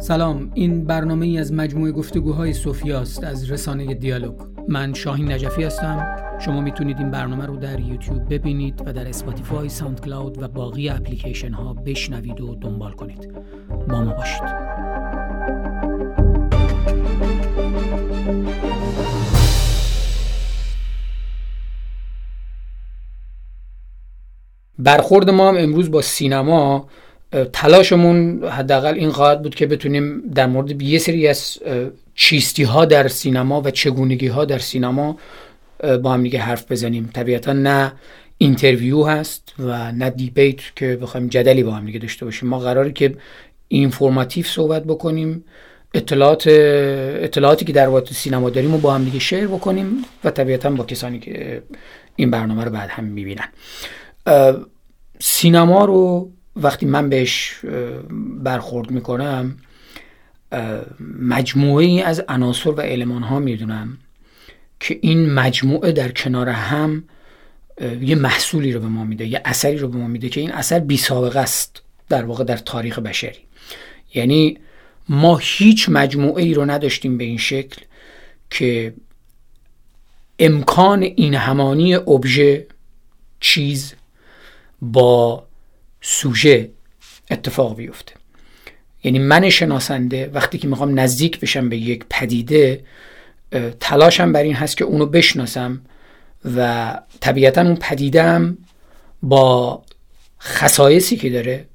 سلام این برنامه ای از مجموعه گفتگوهای است از رسانه دیالوگ. من شاهین نجفی هستم. شما می‌تونید این برنامه رو در یوتیوب ببینید و در Spotify SoundCloud و باقی اپلیکیشن ها بشنوید و دنبال کنید. با ما باشید. برخورد ما هم امروز با سینما تلاشمون حداقل این خواهد بود که بتونیم در مورد یه سری از چیستی ها در سینما و چگونگی ها در سینما با هم دیگه حرف بزنیم. طبیعتا نه interview هست و نه debate که بخوایم جدلی با هم دیگه داشته باشیم. ما قراره که informative صحبت بکنیم اطلاعات اطلاعاتی که در وقت سینما داریم رو با هم دیگه share بکنیم و طبیعتا با کسانی که این برنامه رو بعد هم می‌بینن. سینما رو وقتی من بهش برخورد می‌کنم مجموعه ای از عناصر و علمان ها می‌دونم که این مجموعه در کنار هم یه محصولی رو به ما میده یه اثری رو به ما میده که این اثر بی سابقه است در واقع در تاریخ بشری. یعنی ما هیچ مجموعه ای رو نداشتیم به این شکل که امکان این همانی ابژه چیز با سوژه اتفاق بیفته. یعنی من شناسنده وقتی که می‌خوام نزدیک بشم به یک پدیده تلاشم بر این هست که اونو بشناسم و طبیعتا اون پدیدم با خصایصی که داره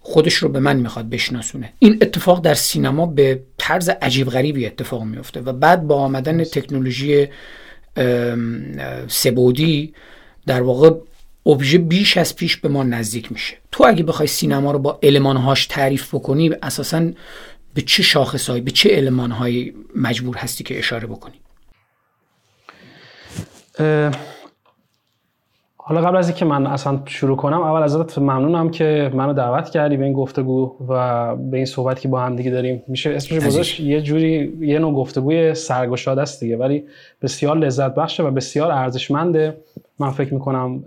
خودش رو به من می‌خواد بشناسونه. این اتفاق در سینما به طرز عجیب غریبی اتفاق میفته و بعد با آمدن تکنولوژی سبودی در واقع ابژه بیش از پیش به ما نزدیک میشه. تو اگه بخوای سینما رو با المانهاش تعریف بکنی اساسا به چه شاخصهایی به چه المانهایی مجبور هستی که اشاره بکنی؟ حالا قبل از اینکه من اصلا شروع کنم اول ازت ممنونم که منو دعوت کردی به این گفتگو و به این صحبت که با هم دیگه داریم. میشه اسمش گذاشت؟ یه جوری یه نوع گفتگوی سرگشاده است دیگه ولی بسیار لذت بخشه و بسیار ارزشمنده. من فکر می‌کنم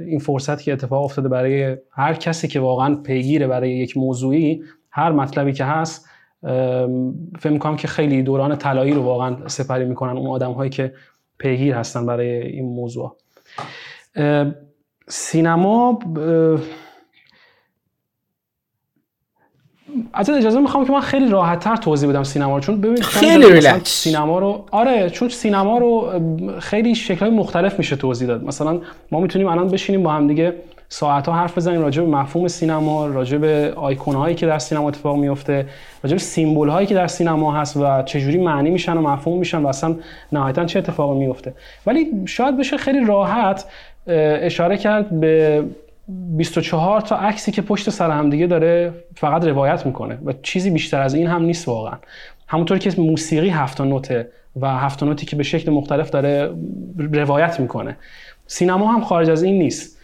این فرصتی که اتفاق افتاده برای هر کسی که واقعا پیگیره برای یک موضوعی هر مطلبی که هست فکر می‌کنم که خیلی دوران طلایی رو واقعا سپری می‌کنن اون آدم هایی که پیگیر هستن برای این موضوع. سینما از اجازه می‌خوام که من خیلی راحت تر توضیح بدم سینما رو چون ببین خیلی ریلکس سینما رو آره چون سینما رو خیلی شکلهای مختلف میشه توضیح داد. مثلا ما می‌تونیم الان بشینیم با هم دیگه ساعت ها حرف بزنیم راجع به مفهوم سینما راجع به آیکون هایی که در سینما اتفاق میفته راجع به سیمبل هایی که در سینما هست و چجوری معنی میشن و مفهوم میشن و اصلا نهایتا چه اتفاقی میفته ولی شاید بشه خیلی راحت اشاره کرد به 24 تا عکسی که پشت سر هم دیگه داره فقط روایت می‌کنه و چیزی بیشتر از این هم نیست واقعا. همونطوری که موسیقی هفت نوته و هفت نوتی که به شکل مختلف داره روایت می‌کنه. سینما هم خارج از این نیست.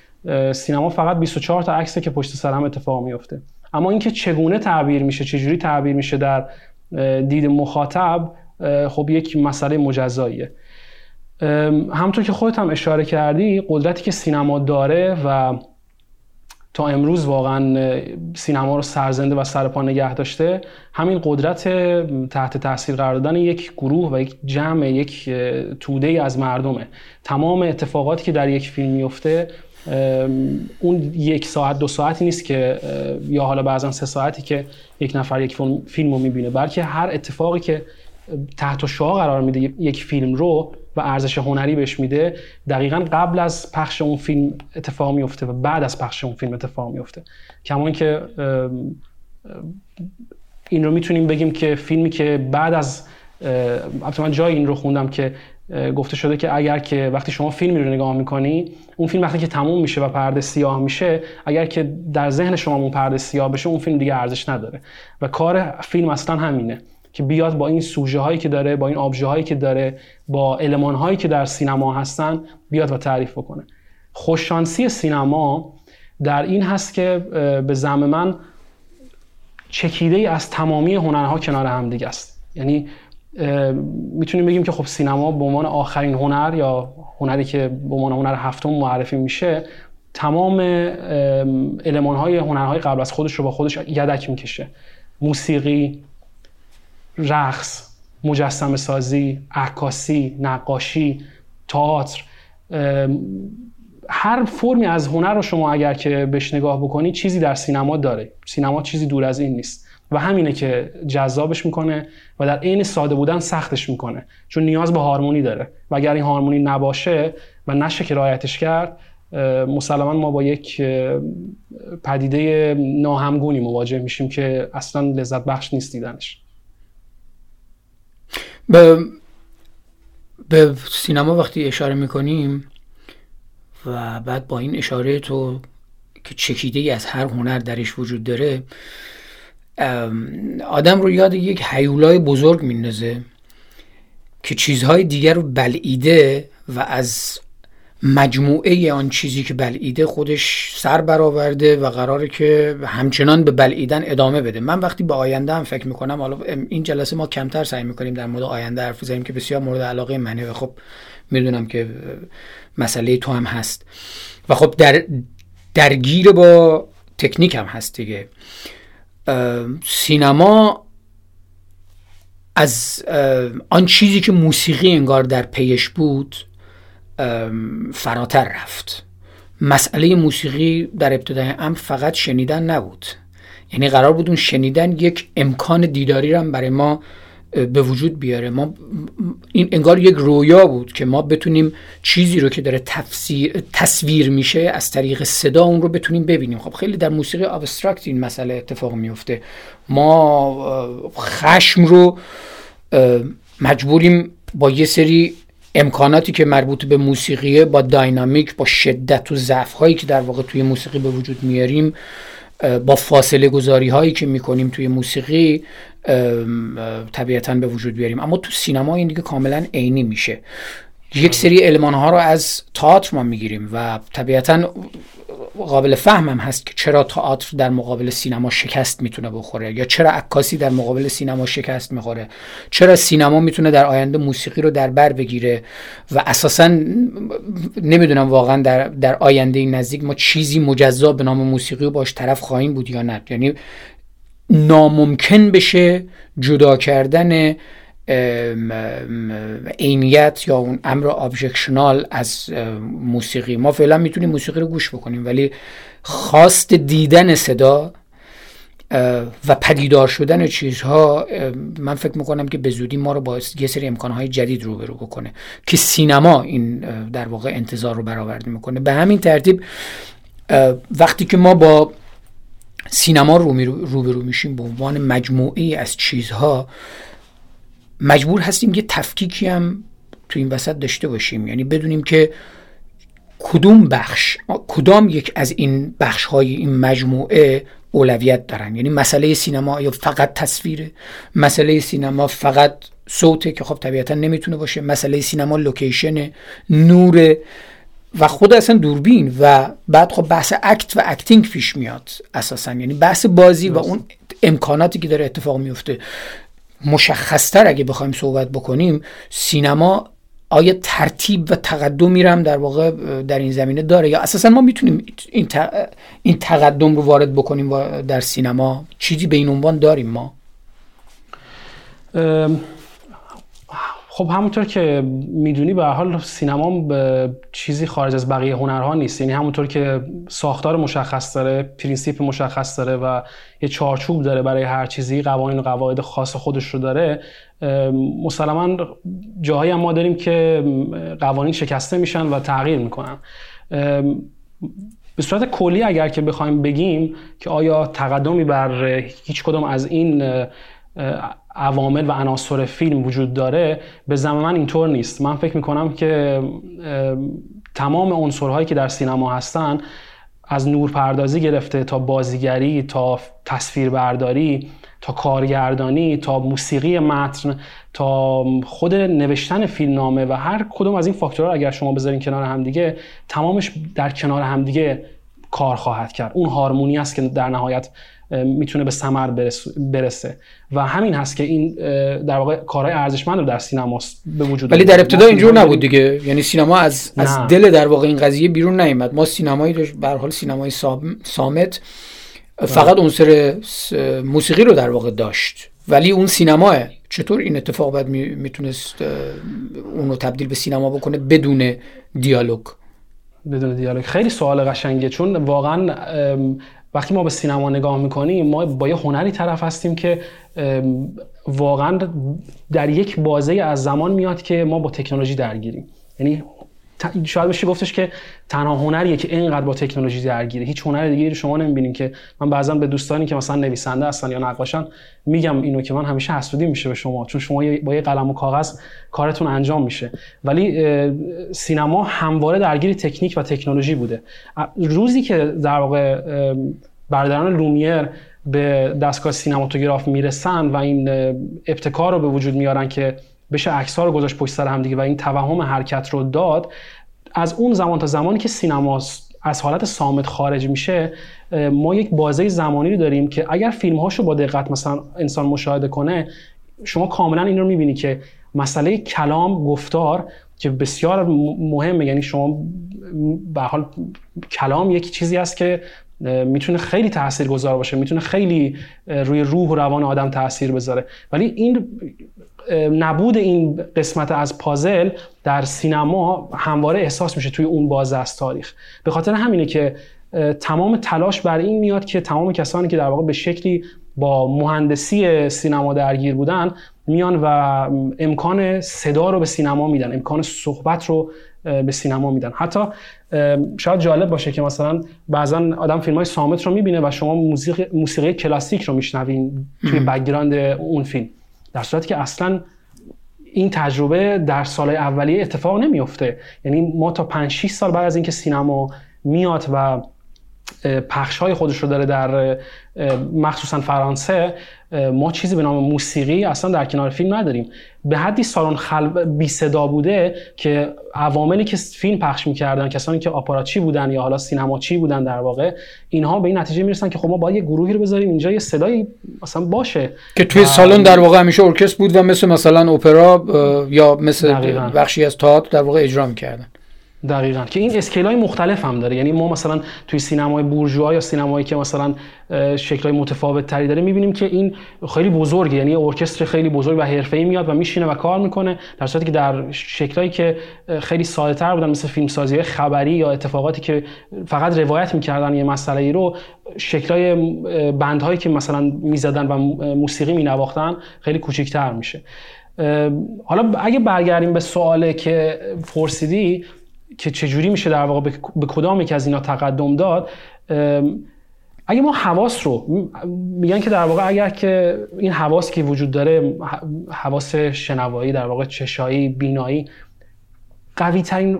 سینما فقط 24 تا عکسه که پشت سر هم اتفاق میفته اما اینکه چگونه تعبیر میشه چجوری تعبیر میشه در دید مخاطب خب یک مسئله مجزاییه. همطور که خودت هم اشاره کردی قدرتی که سینما داره و تا امروز واقعا سینما رو سرزنده و سرپا نگه داشته همین قدرت تحت تاثیر قرار دادن یک گروه و یک جمع یک توده از مردمه. تمام اتفاقاتی که در یک فیلم میفته اون یک ساعت دو ساعتی نیست که یا حالا بعضا سه ساعتی که یک نفر یک فیلم رو می‌بینه. بلکه هر اتفاقی که تحت شعا قرار میده یک فیلم رو و ارزش هنری بهش میده دقیقا قبل از پخش اون فیلم اتفاق میفته و بعد از پخش اون فیلم اتفاق میفته. کما که این رو می‌تونیم بگیم که فیلمی که بعد از من جای این رو خوندم که گفته شده که اگر که وقتی شما فیلمی رو نگاه می‌کنی اون فیلم وقتی که تموم میشه و پرده سیاه میشه اگر که در ذهن شما اون پرده سیاه بشه اون فیلم دیگه ارزش نداره. و کار فیلم اصلا همینه. که بیاد با این سوژه هایی که داره با این آبژه هایی که داره با علمان هایی که در سینما هستن بیاد و تعریف بکنه. خوششانسی سینما در این هست که به زم من چکیده ای از تمامی هنرها کنار هم دیگه است. یعنی می‌تونیم بگیم که خب سینما به عنوان آخرین هنر یا هنری که به عنوان هنر هفتم معرفی میشه تمام علمان های هنرهای قبل از خودش رو با خودش یدک می‌کشه. موسیقی رقص مجسم سازی عکاسی نقاشی تئاتر هر فرمی از هنر رو شما اگر که بهش نگاه بکنی چیزی در سینما داره. سینما چیزی دور از این نیست. و همینه که جذابش می‌کنه و در عین ساده بودن سختش می‌کنه. چون نیاز به هارمونی داره. و اگر این هارمونی نباشه و نشه که رایتش کرد مسلما ما با یک پدیده ناهمگونی مواجه میشیم که اصلا لذت بخش نیست دیدنش. به, به سینما وقتی اشاره می‌کنیم و بعد با این اشاره تو که چکیده ای از هر هنر درش وجود داره آدم رو یاد یک حیولای بزرگ میندازه که چیزهای دیگر رو بلعیده و از مجموعه آن چیزی که بلعیده خودش سر برآورده و قراره که همچنان به بلعیدن ادامه بده. من وقتی به آینده هم فکر می‌کنم حالا این جلسه ما کمتر سعی می‌کنیم در مورد آینده حرف بزنیم که بسیار مورد علاقه منه و خب می‌دونم که مسئله تو هم هست. و خب در درگیر با تکنیک هم هست دیگه. سینما از آن چیزی که موسیقی انگار در پیش بود فراتر رفت. مسئله موسیقی در ابتدای ام فقط شنیدن نبود. یعنی قرار بود اون شنیدن یک امکان دیداری رو برای ما به وجود بیاره. ما این انگار یک رویا بود که ما بتونیم چیزی رو که داره تفسیر تصویر میشه از طریق صدا اون رو بتونیم ببینیم. خب خیلی در موسیقی ابسترکت این مسئله اتفاق میفته. ما خشم رو مجبوریم با یه سری امکاناتی که مربوط به موسیقیه با داینامیک با شدت و ضعف هایی که در واقع توی موسیقی به وجود میاریم با فاصله گذاری هایی که می‌کنیم توی موسیقی طبیعتا به وجود بیاریم. اما تو سینما این دیگه کاملا عینی میشه. یک سری علمان ها رو از تئاتر ما می‌گیریم و طبیعتا قابل فهمم هست که چرا تئاتر در مقابل سینما شکست می‌تونه بخوره یا چرا عکاسی در مقابل سینما شکست می‌خوره؟ چرا سینما می‌تونه در آینده موسیقی رو در بر بگیره؟ و اساسا نمی‌دونم واقعا در, در آینده نزدیک ما چیزی مجزا به نام موسیقی رو باش طرف خواهیم بود یا نه. یعنی ناممکن بشه جدا کردن عینیت یا اون امر ابجکشنال از موسیقی. ما فعلا می‌تونیم موسیقی رو گوش بکنیم ولی خواست دیدن صدا و پدیدار شدن چیزها من فکر می‌کنم که به زودی ما رو با یه سری امکانهای جدید روبرو بکنه که سینما این در واقع انتظار رو برآورده می‌کنه. به همین ترتیب وقتی که ما با سینما روبرو میشیم به عنوان مجموعه از چیزها مجبور هستیم یه تفکیکی هم تو این وسط داشته باشیم. یعنی بدونیم که کدوم بخش کدام یک از این بخش های این مجموعه اولویت دارن؟ یعنی مسئله سینما یا فقط تصویره مسئله سینما فقط صوته که خب طبیعتا نمی‌تونه باشه. مسئله سینما لوکیشن نور. و خود اصلا دوربین. و بعد خب بحث act و acting پیش میاد اساسا. یعنی بحث بازی و اون امکاناتی که داره اتفاق میفته. مشخصتر اگه بخوایم صحبت بکنیم سینما آیا ترتیب و تقدمی رو هم در واقع در این زمینه داره یا اساسا ما می‌تونیم این, این تقدم رو وارد بکنیم در سینما؟ چیزی به این عنوان داریم ما. خب همونطور که می‌دونی به حال سینما به چیزی خارج از بقیه هنرها نیست. یعنی همونطور که ساختار مشخص داره پرینسیپ مشخص داره و یه چارچوب داره برای هر چیزی قوانین و قواعد خاص خودش رو داره مسلما جاهایی هم ما داریم که قوانین شکسته میشن و تغییر می‌کنن. به صورت کلی اگر که بخوایم بگیم که آیا تقدمی بر هیچ کدام از این عوامل و عناصر فیلم وجود داره به زمان من اینطور نیست. من فکر می‌کنم که تمام عنصرهایی که در سینما هستن از نورپردازی گرفته تا بازیگری تا تصویربرداری تا کارگردانی تا موسیقی متن تا خود نوشتن فیلمنامه و هر کدوم از این فاکتورها اگر شما بذارین کنار همدیگه تمامش در کنار همدیگه کار خواهد کرد. اون هارمونی است که در نهایت می‌تونه به ثمر برسه. و همین هست که این در واقع کارهای ارزشمند رو در سینما به وجود ولی در ابتدا اینجور نبود دیگه. یعنی سینما از از دل در واقع این قضیه بیرون نیامد ما سینمایی به حال سینمای سامت فقط عنصر موسیقی رو در واقع داشت. ولی اون سینماه چطور این اتفاق باید می‌تونست اونو تبدیل به سینما بکنه؟ بدون دیالوگ. بدون دیالوگ. خیلی سوال قشنگه چون واقعا وقتی ما به سینما نگاه می‌کنیم ما با یه هنری طرف هستیم که واقعا در یک بازه از زمان میاد که ما با تکنولوژی درگیریم. یعنی شاید بشه گفتش که تنها هنریه که اینقدر با تکنولوژی درگیره. هیچ هنر دیگه شما نمی‌بینین که من بعضا به دوستانی که مثلا نویسنده هستن یا نقاشن میگم اینو که من همیشه حسودی میشه به شما چون شما با یه قلم و کاغذ کارتون انجام میشه. ولی سینما همواره درگیر تکنیک و تکنولوژی بوده. روزی که در واقع برادران لومیر به دستگاه سینماتوگراف می‌رسن و این ابتکار رو به وجود میارن که بشه عکس رو گذاشت پشت سر هم دیگه و این توهم حرکت رو داد از اون زمان تا زمانی که سینما از حالت سامت خارج میشه ما یک بازه زمانی رو داریم که اگر فیلم هاشو با دقت مثلا انسان مشاهده کنه شما کاملا این رو می‌بینی که مسئله کلام گفتار که بسیار مهمه. یعنی شما به حال کلام یک چیزی است که می‌تونه خیلی تاثیر گذار باشه می‌تونه خیلی روی روح و روان آدم تاثیر بذاره. ولی این نبود این قسمت از پازل در سینما همواره احساس میشه توی اون بازه از تاریخ. به خاطر همینه که تمام تلاش بر این میاد که تمام کسانی که در واقع به شکلی با مهندسی سینما درگیر بودن میان و امکان صدا رو به سینما میدن امکان صحبت رو به سینما میدن. حتی شاید جالب باشه که مثلا بعضا آدم فیلم های صامت رو می‌بینه و شما موسیقی, موسیقی کلاسیک رو میشنوین توی background اون فیلم. در صورتی که اصلا این تجربه در سال اولیه اتفاق نمیفته یعنی ما تا 5 6 سال بعد از اینکه سینما میاد و پخش های خودش رو داره در مخصوصا فرانسه ما چیزی به نام موسیقی اصلا در کنار فیلم نداریم. به حدی سالن خلب بی صدا بوده که عواملی که فیلم پخش می‌کردن کسانی که آپاراتچی بودن یا حالا سینماچی بودن در واقع اینها به این نتیجه می‌رسن که خب ما باید یه گروهی رو بذاریم اینجا یه صدایی مثلا باشه. که توی سالن در واقع همیشه ارکستر بود و مثل مثلا اپرا یا مثل بخشی از تئاتر در واقع اجرا می‌کردن. دقیقا. که این اسکیل های مختلف هم داره. یعنی ما مثلا توی سینمای بورژوا یا سینمایی که مثلا شکل های متفاوت تری داره می‌بینیم که این خیلی بزرگه. یعنی ارکستر خیلی بزرگ و حرفه‌ای میاد و میشینه و کار می‌کنه در صورتی که در شکلایی که خیلی ساده تر بودن مثل فیلم سازی خبری یا اتفاقاتی که فقط روایت می‌کردن یه مسئله ای رو شکلای بندهایی که مثلا می‌زدن و موسیقی مینواختن خیلی کوچیک‌تر میشه. حالا اگه برگردیم به سواله که پرسیدی که چجوری میشه در واقع به کدام یک از اینا تقدم داد اگه ما حواس رو میگن که در واقع اگر که این حواس که وجود داره حواس شنوایی در واقع چشایی بینایی قوی ترین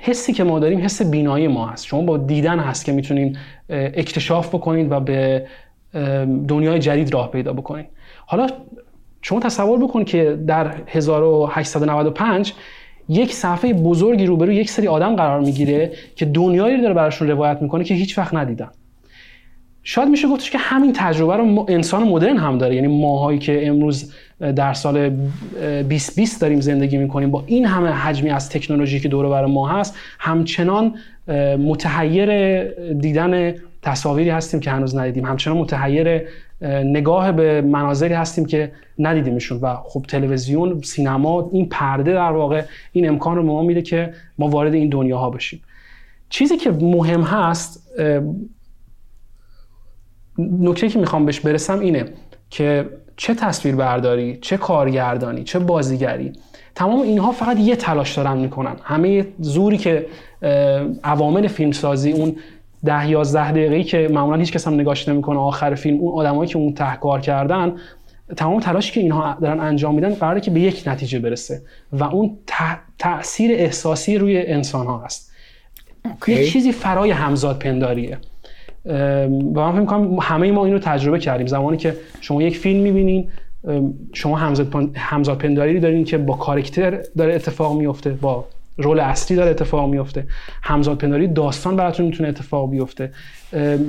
حسی که ما داریم حس بینایی ما هست. شما با دیدن هست که می‌تونین اکتشاف بکنید و به دنیای جدید راه پیدا بکنید حالا شما تصور بکن که در 1895 یک صفحه بزرگی روبرو یک سری آدم قرار می‌گیره که دنیایی رو داره براشون روایت می‌کنه که هیچ وقت ندیدن. شاید میشه گفتش که همین تجربه رو انسان مدرن هم داره. یعنی ماهایی که امروز در سال 2020 داریم زندگی می‌کنیم با این همه حجمی از تکنولوژی که دور بر ما هست همچنان متحیر دیدن تصاویری هستیم که هنوز ندیدیم. همچنان متحیر نگاه به مناظری هستیم که ندیدیمشون و خب تلویزیون سینما این پرده در واقع این امکان رو ما میده که ما وارد این دنیاها بشیم. چیزی که مهم هست نکته که می‌خوام بهش برسم اینه که چه تصویر برداری چه کارگردانی چه بازیگری تمام اینها فقط یه تلاش دارن می‌کنن. همه زوری که عوامل فیلمسازی اون ده یازده دقیقه‌ای که معمولا هیچ کس هم نگاش نمی‌کنه. آخر فیلم اون آدمایی که اون تحکار کردن تمام تلاشی که اینها دارن انجام میدن قراره که به یک نتیجه برسه و اون تاثیر احساسی روی انسان ها هست یک چیزی فرای همزاد پنداریه. و من فکر می‌کنم همه ما اینو تجربه کردیم. زمانی که شما یک فیلم می‌بینین شما همزاد پنداری دارین که با کاراکتر داره اتفاق میفته با رول اصلی داره اتفاق میفته. همزاد پنداری داستان براتون می‌تونه اتفاق بیفته.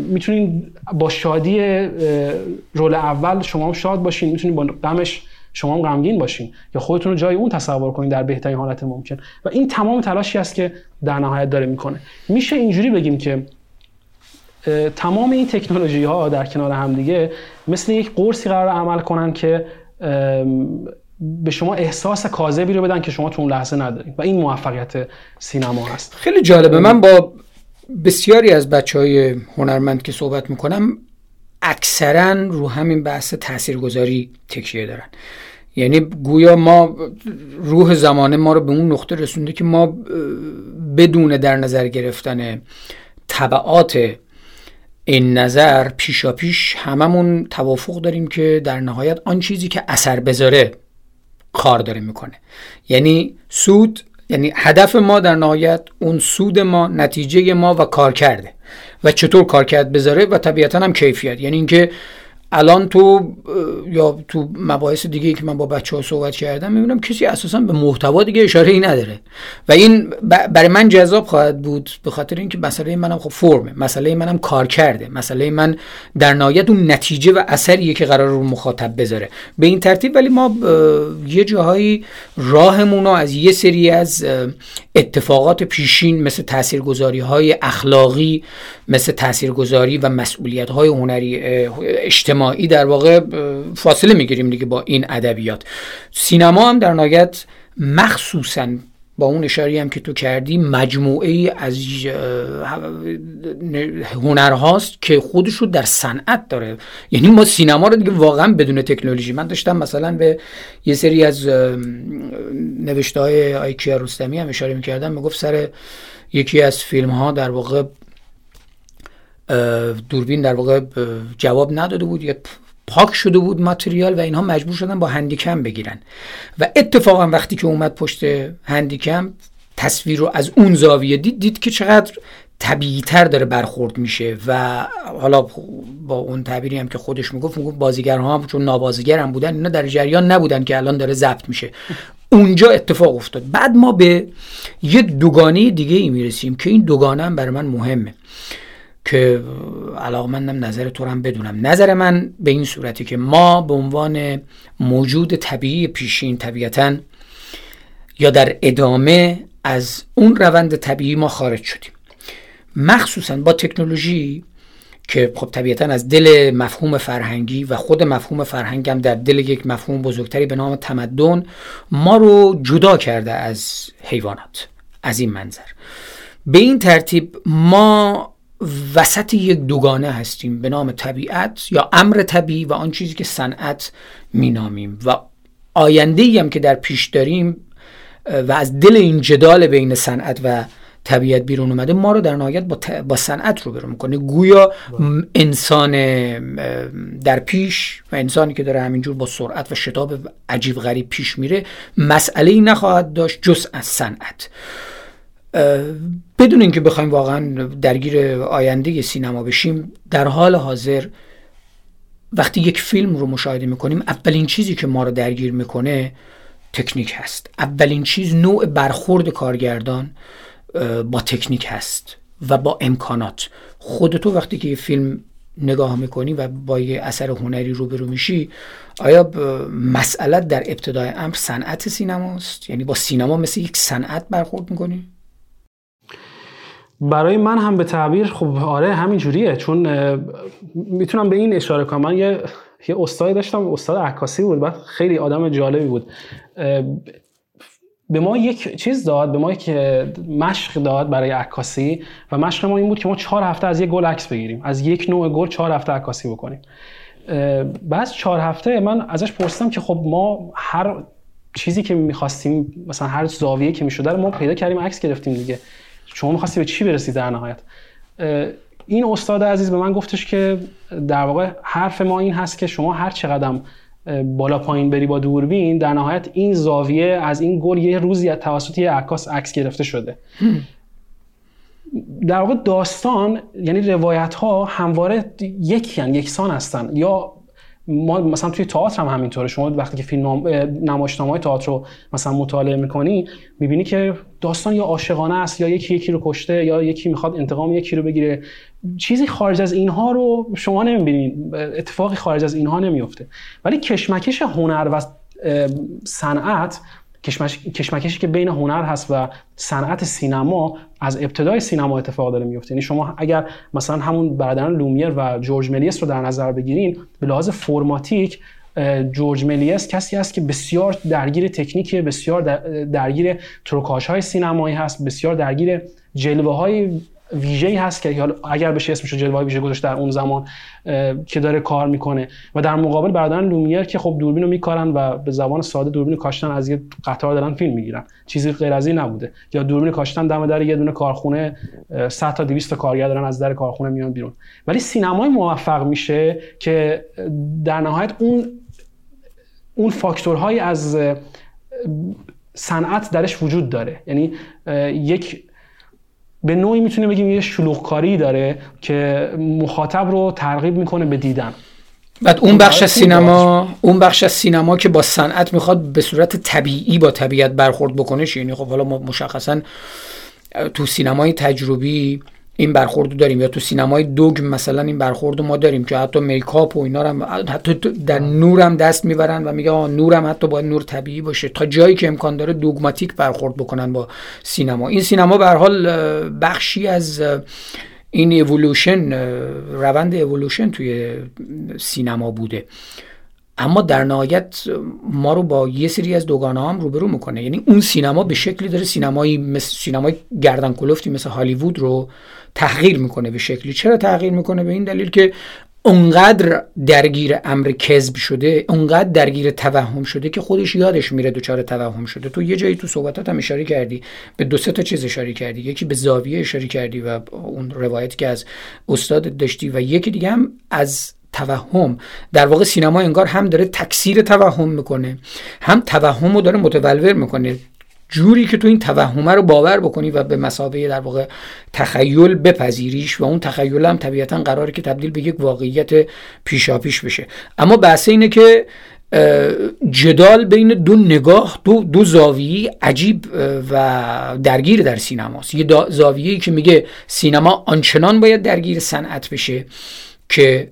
می‌تونین با شادی رول اول شما هم شاد باشین. می‌تونین با غمش شما هم غمگین باشین. یا خودتون رو جای اون تصور کنین در بهترین حالت ممکن. و این تمام تلاشی است که در نهایت داره می‌کنه. میشه اینجوری بگیم که تمام این تکنولوژی ها در کنار همدیگه مثل یک قرصی قرار عمل کنن که به شما احساس کاذبی رو بدن که شما تو اون لحظه ندارید و این موفقیت سینما هست. خیلی جالبه. من با بسیاری از بچه های هنرمند که صحبت می‌کنم اکثرا رو همین بحث تاثیرگذاری تکیه دارن. یعنی گویا ما روح زمانه ما رو به اون نقطه رسونده که ما بدون در نظر گرفتن طبعات این نظر پیشا پیش هممون توافق داریم که در نهایت آن چیزی که اثر بذاره کار داره می‌کنه. یعنی سود یعنی هدف ما در نهایت اون سود ما نتیجه ما و کار کرده و چطور کار کرد بذاره و طبیعتا هم کیفیت. یعنی اینکه الان تو یا تو مباحث دیگه که من با بچه ها صحبت کردم می‌بینم کسی اساسا به محتوا دیگه اشاره ای نداره. و این برای من جذاب خواهد بود به خاطر اینکه مسئله منم خب فرمه مسئله منم کار کرده مسئله من در نهایت اون نتیجه و اثریه که قرار رو مخاطب بذاره. به این ترتیب ولی ما یه جاهایی راهمون رو از یه سری از اتفاقات پیشین مثل تاثیرگذاری های اخلاقی مثل تاثیرگذاری و مسئولیت های هنری اجتماعی در واقع فاصله می‌گیریم دیگه با این ادبیات. سینما هم در نهایت مخصوصا با اون اشاری هم که تو کردی مجموعه ای از هنرهاست که خودش رو در صنعت داره. یعنی ما سینما رو دیگه واقعا بدون تکنولوژی. من داشتم مثلا به یه سری از نوشته های آیکیا رستمی هم اشاره می‌کردم. می‌گفت سر یکی از فیلم ها در واقع دوربین در واقع جواب نداده بود یا پاک شده بود ماتریال و اینها مجبور شدن با هندیکم بگیرن. و اتفاقا وقتی که اومد پشت هندیکم تصویر رو از اون زاویه دید دید که چقدر طبیعی تر داره برخورد میشه و حالا با اون تعبیری هم که خودش می‌گفت می‌گفت بازیگرها هم چون نابازیگر هم بودن اینا در جریان نبودن که الان داره ضبط میشه. اونجا اتفاق افتاد. بعد ما به یه دوگانه دیگه ای می‌رسیم که این دوگانه هم برای من مهمه. که علاقمندم نظر تو هم بدونم. نظر من به این صورتی که ما به عنوان موجود طبیعی پیشین طبیعتا یا در ادامه از اون روند طبیعی ما خارج شدیم. مخصوصا با تکنولوژی که خب طبیعتا از دل مفهوم فرهنگی و خود مفهوم فرهنگم در دل یک مفهوم بزرگتری به نام تمدن ما رو جدا کرده از حیوانات از این منظر. به این ترتیب ما وسط یک دوگانه هستیم به نام طبیعت یا امر طبیعی و آن چیزی که صنعت مینامیم. و آینده هم که در پیش داریم و از دل این جدال بین صنعت و طبیعت بیرون اومده ما رو در نهایت با, با صنعت رو برون می‌کنه. گویا انسان در پیش و انسانی که داره همینجور با سرعت و شتاب عجیب غریب پیش میره مسئله ای نخواهد داشت جز از صنعت. بدون اینکه بخوایم واقعا درگیر آینده سینما بشیم در حال حاضر وقتی یک فیلم رو مشاهده می‌کنیم اولین چیزی که ما رو درگیر می‌کنه تکنیک هست. اولین چیز نوع برخورد کارگردان با تکنیک هست و با امکانات. خودتو وقتی که یه فیلم نگاه می‌کنی و با یه اثر هنری روبرو میشی آیا مسئله در ابتدای امر صنعت سینماست؟ یعنی با سینما مثل یک صنعت برخورد می‌کنی؟ برای من هم به تعبیر خب آره همین جوریه. چون می‌تونم به این اشاره کنم. من یه یه استادی داشتم استاد عکاسی بود بعد خیلی آدم جالبی بود. به ما یک چیز داد به ما یک مشق داد برای عکاسی و مشق ما این بود که ما چهار هفته از یک گل عکس بگیریم. از یک نوع گل چهار هفته عکاسی بکنیم. بعد چهار هفته من ازش پرسیدم که خب ما هر چیزی که می‌خواستیم مثلا هر زاویه که می‌شده رو ما پیدا کردیم عکس گرفتیم دیگه. شما می‌خواستی به چی برسی در نهایت؟ این استاد عزیز به من گفتش که در واقع حرف ما این هست که شما هر چقدر بالا پایین بری با دوربین در نهایت این زاویه از این گل یه روزی از توسط یه عکاس عکس گرفته شده. در واقع داستان یعنی روایت ها همواره یکی یکسان هستن یا ما مثلا توی تئاتر هم همینطوره. شما وقتی که فیلم نمایشنامه های تئاتر رو مثلا مطالعه می‌کنی می‌بینی که داستان یا عاشقانه است یا یکی یکی رو کشته یا یکی می‌خواد انتقام یکی رو بگیره. چیزی خارج از اینها رو شما نمی‌بینید اتفاقی خارج از اینها نمیفته ولی کشمکش هنر و صنعت کشمکشی که بین هنر هست و صنعت سینما از ابتدای سینما اتفاق داره میفته. یعنی شما اگر مثلا همون برادران لومیر و جورج ملیس رو در نظر بگیرین به لحاظ فرماتیک جورج ملیس کسی است که بسیار درگیر تکنیک بسیار درگیر تروکاژ های سینمایی هست بسیار درگیر جلوه های ویژه هست که اگر بشه اسمش جلوه ویژه گذاشت در اون زمان که داره کار می‌کنه. و در مقابل برادران لومیر که خب دوربین رو میکارن و به زبان ساده دوربین کاشتن از یه قطار دارن فیلم می‌گیرن. چیزی غیر از این نبوده. یا دوربین کاشتن دم در یه دونه کارخونه 100 تا 200 تا کارگر دارن از در کارخونه میان بیرون. ولی سینمای موفق میشه که در نهایت اون اون فاکتورهایی از صنعت درش وجود داره. یعنی یک به نوعی می‌تونه بگیم یه شلوغکاری داره که مخاطب رو ترغیب می‌کنه به دیدن. بعد اون بخش از سینما اون بخش سینما که با صنعت می‌خواد به صورت طبیعی با طبیعت برخورد بکنه یعنی خب حالا مشخصا تو سینمای تجربی این برخورد داریم. یا تو سینمای دوگ مثلا این برخورد ما داریم که حتی میکاپ و اینا هم حتی در نورم دست می‌برن و میگه نورم حتی باید نور طبیعی باشه. تا جایی که امکان داره دوگماتیک برخورد بکنن با سینما. این سینما به حال بخشی از این اولوشن روند اولوشن توی سینما بوده. اما در نهایت ما رو با یه سری از دوگانه هم روبرو می‌کنه. یعنی اون سینما به شکلی داره سینمایی مثل سینمای گردن کلفتی مثل هالیوود رو تغییر می‌کنه به شکلی. چرا تغییر می‌کنه؟ به این دلیل که اونقدر درگیر امر کذب شده اونقدر درگیر توهم شده که خودش یادش میره دچار توهم شده. تو یه جایی تو صحبتات هم اشاره کردی به دو سه تا چیز اشاره کردی. یکی به زاویه اشاره کردی و اون روایتی که از استاد داشتی و یکی دیگه هم از توهم. در واقع سینما انگار هم داره تکثیر توهم می‌کنه هم توهم رو داره متولور می‌کنه. جوری که تو این توهمه رو باور بکنی و به مسابقه در واقع تخیل بپذیریش و اون تخیل هم طبیعتا قراره که تبدیل به یک واقعیت پیشاپیش بشه. اما بحث اینه که جدال بین دو نگاه دو, دو زاویه عجیب و درگیر در سینماست. یه زاویه‌ای که میگه سینما آنچنان باید درگیر صنعت بشه که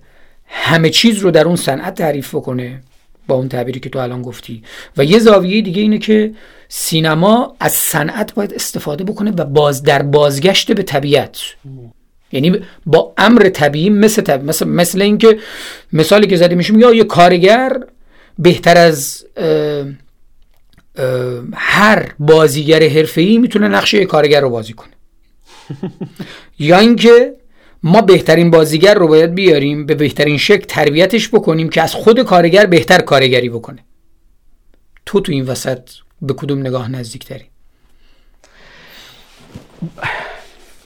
همه چیز رو در اون صنعت تعریف بکنه با اون تعبیری که تو الان گفتی و یه زاویه دیگه اینه که سینما از صنعت باید استفاده بکنه و باز در بازگشت به طبیعت یعنی با امر طبیعی مثل طبیعی. مثل, مثل اینکه مثالی که زده میشیم یا یه کارگر بهتر از هر بازیگر حرفه‌ای می‌تونه نقشه کارگر رو بازی کنه یا اینکه ما بهترین بازیگر رو باید بیاریم به بهترین شکل تربیتش بکنیم که از خود کارگر بهتر کارگری بکنه. تو تو این وسط به کدوم نگاه نزدیکتری؟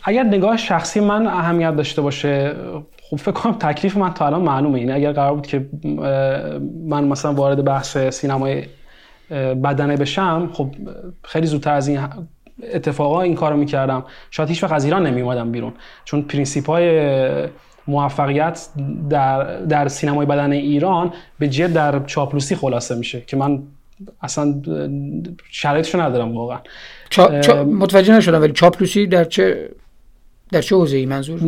اگر نگاه شخصی من اهمیت داشته باشه خب فکر کنم تکلیف من تا الان معلومه. اینه اگر قرار بود که من مثلا وارد بحث سینمای بدنه بشم خب خیلی زودتر از این اتفاقا این کارو می‌کردم. شاید هیچ وقت از ایران نمیومدم بیرون. چون پرینسیپ های موفقیت در, در سینمای بدنه ایران به جد در چاپلوسی خلاصه میشه که من اصلا شرایطشو ندارم واقعا. چا... چا... متوجه نشدم ولی چاپلوسی در چه در چه حوزه ای منظور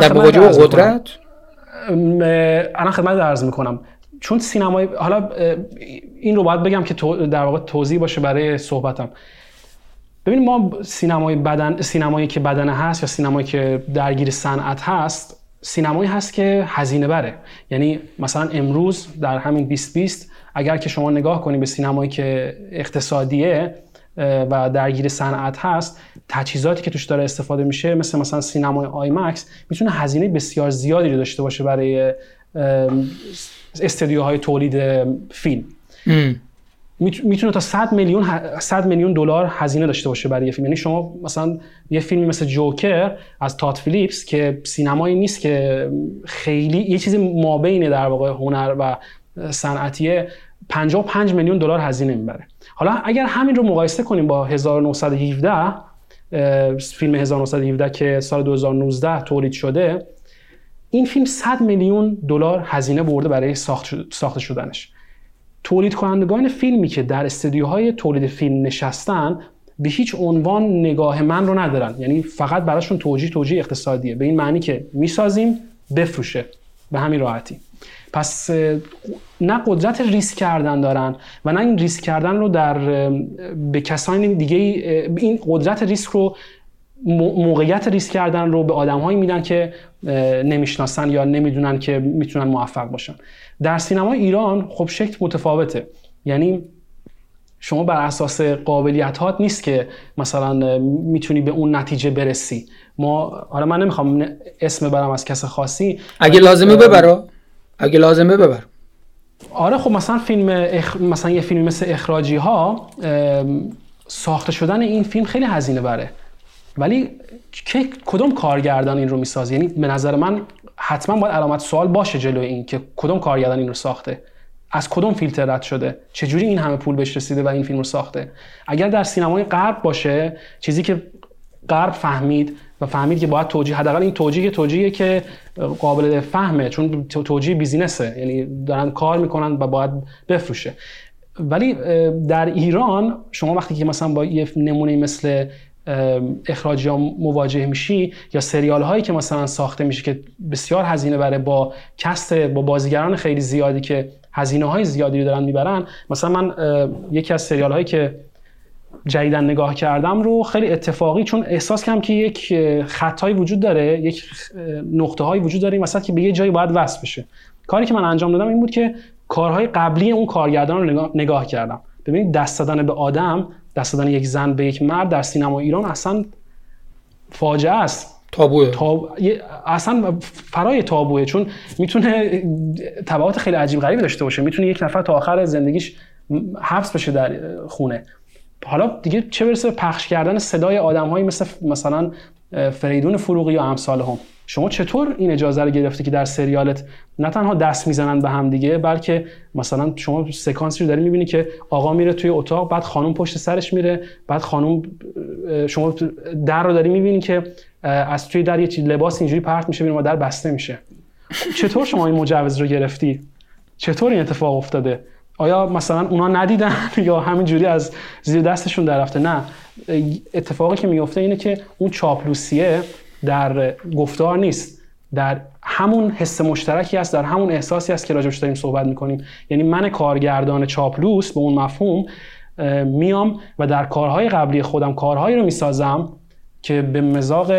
در مواجه قدرت؟ الان خدمت عرض می‌کنم. چون سینمای حالا این رو باید بگم که در واقع توضیح باشه برای صحبتم. ببین ما سینمای بدنه سینمایی که بدنه هست یا سینمایی که درگیر صنعت هست سینمایی هست که هزینه بره. یعنی مثلا امروز در همین 2020 اگر که شما نگاه کنید به سینمایی که اقتصادیه و درگیر صنعت هست تجهیزاتی که توش داره استفاده میشه مثل مثلا سینمای IMAX می‌تونه هزینه بسیار زیادی رو داشته باشه برای استدیوهای تولید فیلم. می‌تونه تا 100 میلیون 100 میلیون دلار هزینه داشته باشه برای یه فیلم. یعنی شما مثلا یه فیلمی مثل جوکر از تات فیلیپس که سینمایی نیست که خیلی یه چیزی مابین در واقع هنر و صنعتیه 55 میلیون دلار هزینه می‌بره. حالا اگر همین رو مقایسه کنیم با 1917 فیلم 1917 که سال 2019 تولید شده این فیلم 100 میلیون دلار هزینه برده برای ساخته شدنش. تولید کنندگان فیلمی که در استودیوهای تولید فیلم نشستن به هیچ عنوان نگاه من رو ندارن. یعنی فقط براشون توجیه توجیه اقتصادیه. به این معنی که می‌سازیم بفروشه. به همین راحتی. پس نه قدرت ریسک کردن دارن و نه این ریسک کردن رو در به کسانی دیگه این قدرت ریسک رو موقعیت ریسک کردن رو به آدمهایی میدن که نمی‌شناسن یا نمی‌دونن که می‌تونن موفق باشن. در سینما ایران خب شکل متفاوته. یعنی شما بر اساس قابلیت هات نیست که مثلا می‌تونی به اون نتیجه برسی. ما حالا من نمی‌خوام اسم برم از کس خاصی. اگه لازمه ببرا اگه لازمه ببر. آره خب مثلا فیلم اخ... مثلا یه فیلم مثل اخراجی ها ساخته شدن این فیلم خیلی هزینه بره ولی که کدوم کارگردان این رو می‌سازه؟ یعنی به نظر من حتما باید علامت سوال باشه جلوی این که کدوم کارگردان این رو ساخته. از کدوم فیلتر رد شده؟ چجوری این همه پول بهش رسیده و این فیلم رو ساخته؟ اگر در سینمای غرب باشه چیزی که غرب فهمید و فهمید که باید توجیه حداقل این توجیه توجیه که قابل فهمه چون توجیه بیزینسه. یعنی دارن کار می‌کنن و باید بفروشه. ولی در ایران شما وقتی که مثلا با یه نمونه مثل اخراجی ها مواجه میشی یا سریال هایی که مثلا ساخته میشه که بسیار هزینه بره با کست با بازیگران خیلی زیادی که هزینه های زیادی رو دارن می‌برن. مثلا من یکی از سریال هایی که جدیدن نگاه کردم رو خیلی اتفاقی چون احساس کردم که یک خطایی وجود داره یک نقطه هایی وجود داره مثلا که به یه جایی باید وصل بشه. کاری که من انجام دادم این بود که کارهای قبلی اون کارگردان رو نگاه, کردم. ببینید دست دادن به آدم دست دادن یک زن به یک مرد در سینما ایران اصلا فاجعه است. تابوه. تاب... اصلا فرای تابوه چون می‌تونه تبعات خیلی عجیب غریبی داشته باشه. می‌تونه یک نفر تا آخر زندگیش حبس بشه در خونه. حالا دیگه چه برسه به پخش کردن صدای آدمهایی مثل مثلا فریدون فروغی یا امثال هم. شما چطور این اجازه رو گرفتی که در سریالت نه تنها دست می‌زنن به هم دیگه بلکه مثلا شما سکانسی رو داری می‌بینی که آقا میره توی اتاق بعد خانم پشت سرش میره بعد خانم شما در رو داری می‌بینی که از توی در یه لباس اینجوری پرت میشه و در بسته میشه. چطور شما این مجوز رو گرفتی؟ چطور این اتفاق افتاده؟ آیا مثلا اونا ندیدن یا همینجوری از زیر دستشون در نه. اتفاقی که میفته اینه که اون چاپلوسیه در گفتار نیست. در همون حس مشترکی است در همون احساسی است که راجبش داریم صحبت می‌کنیم. یعنی من کارگردان چاپلوس به اون مفهوم میام و در کارهای قبلی خودم کارهایی رو می‌سازم که به مزاق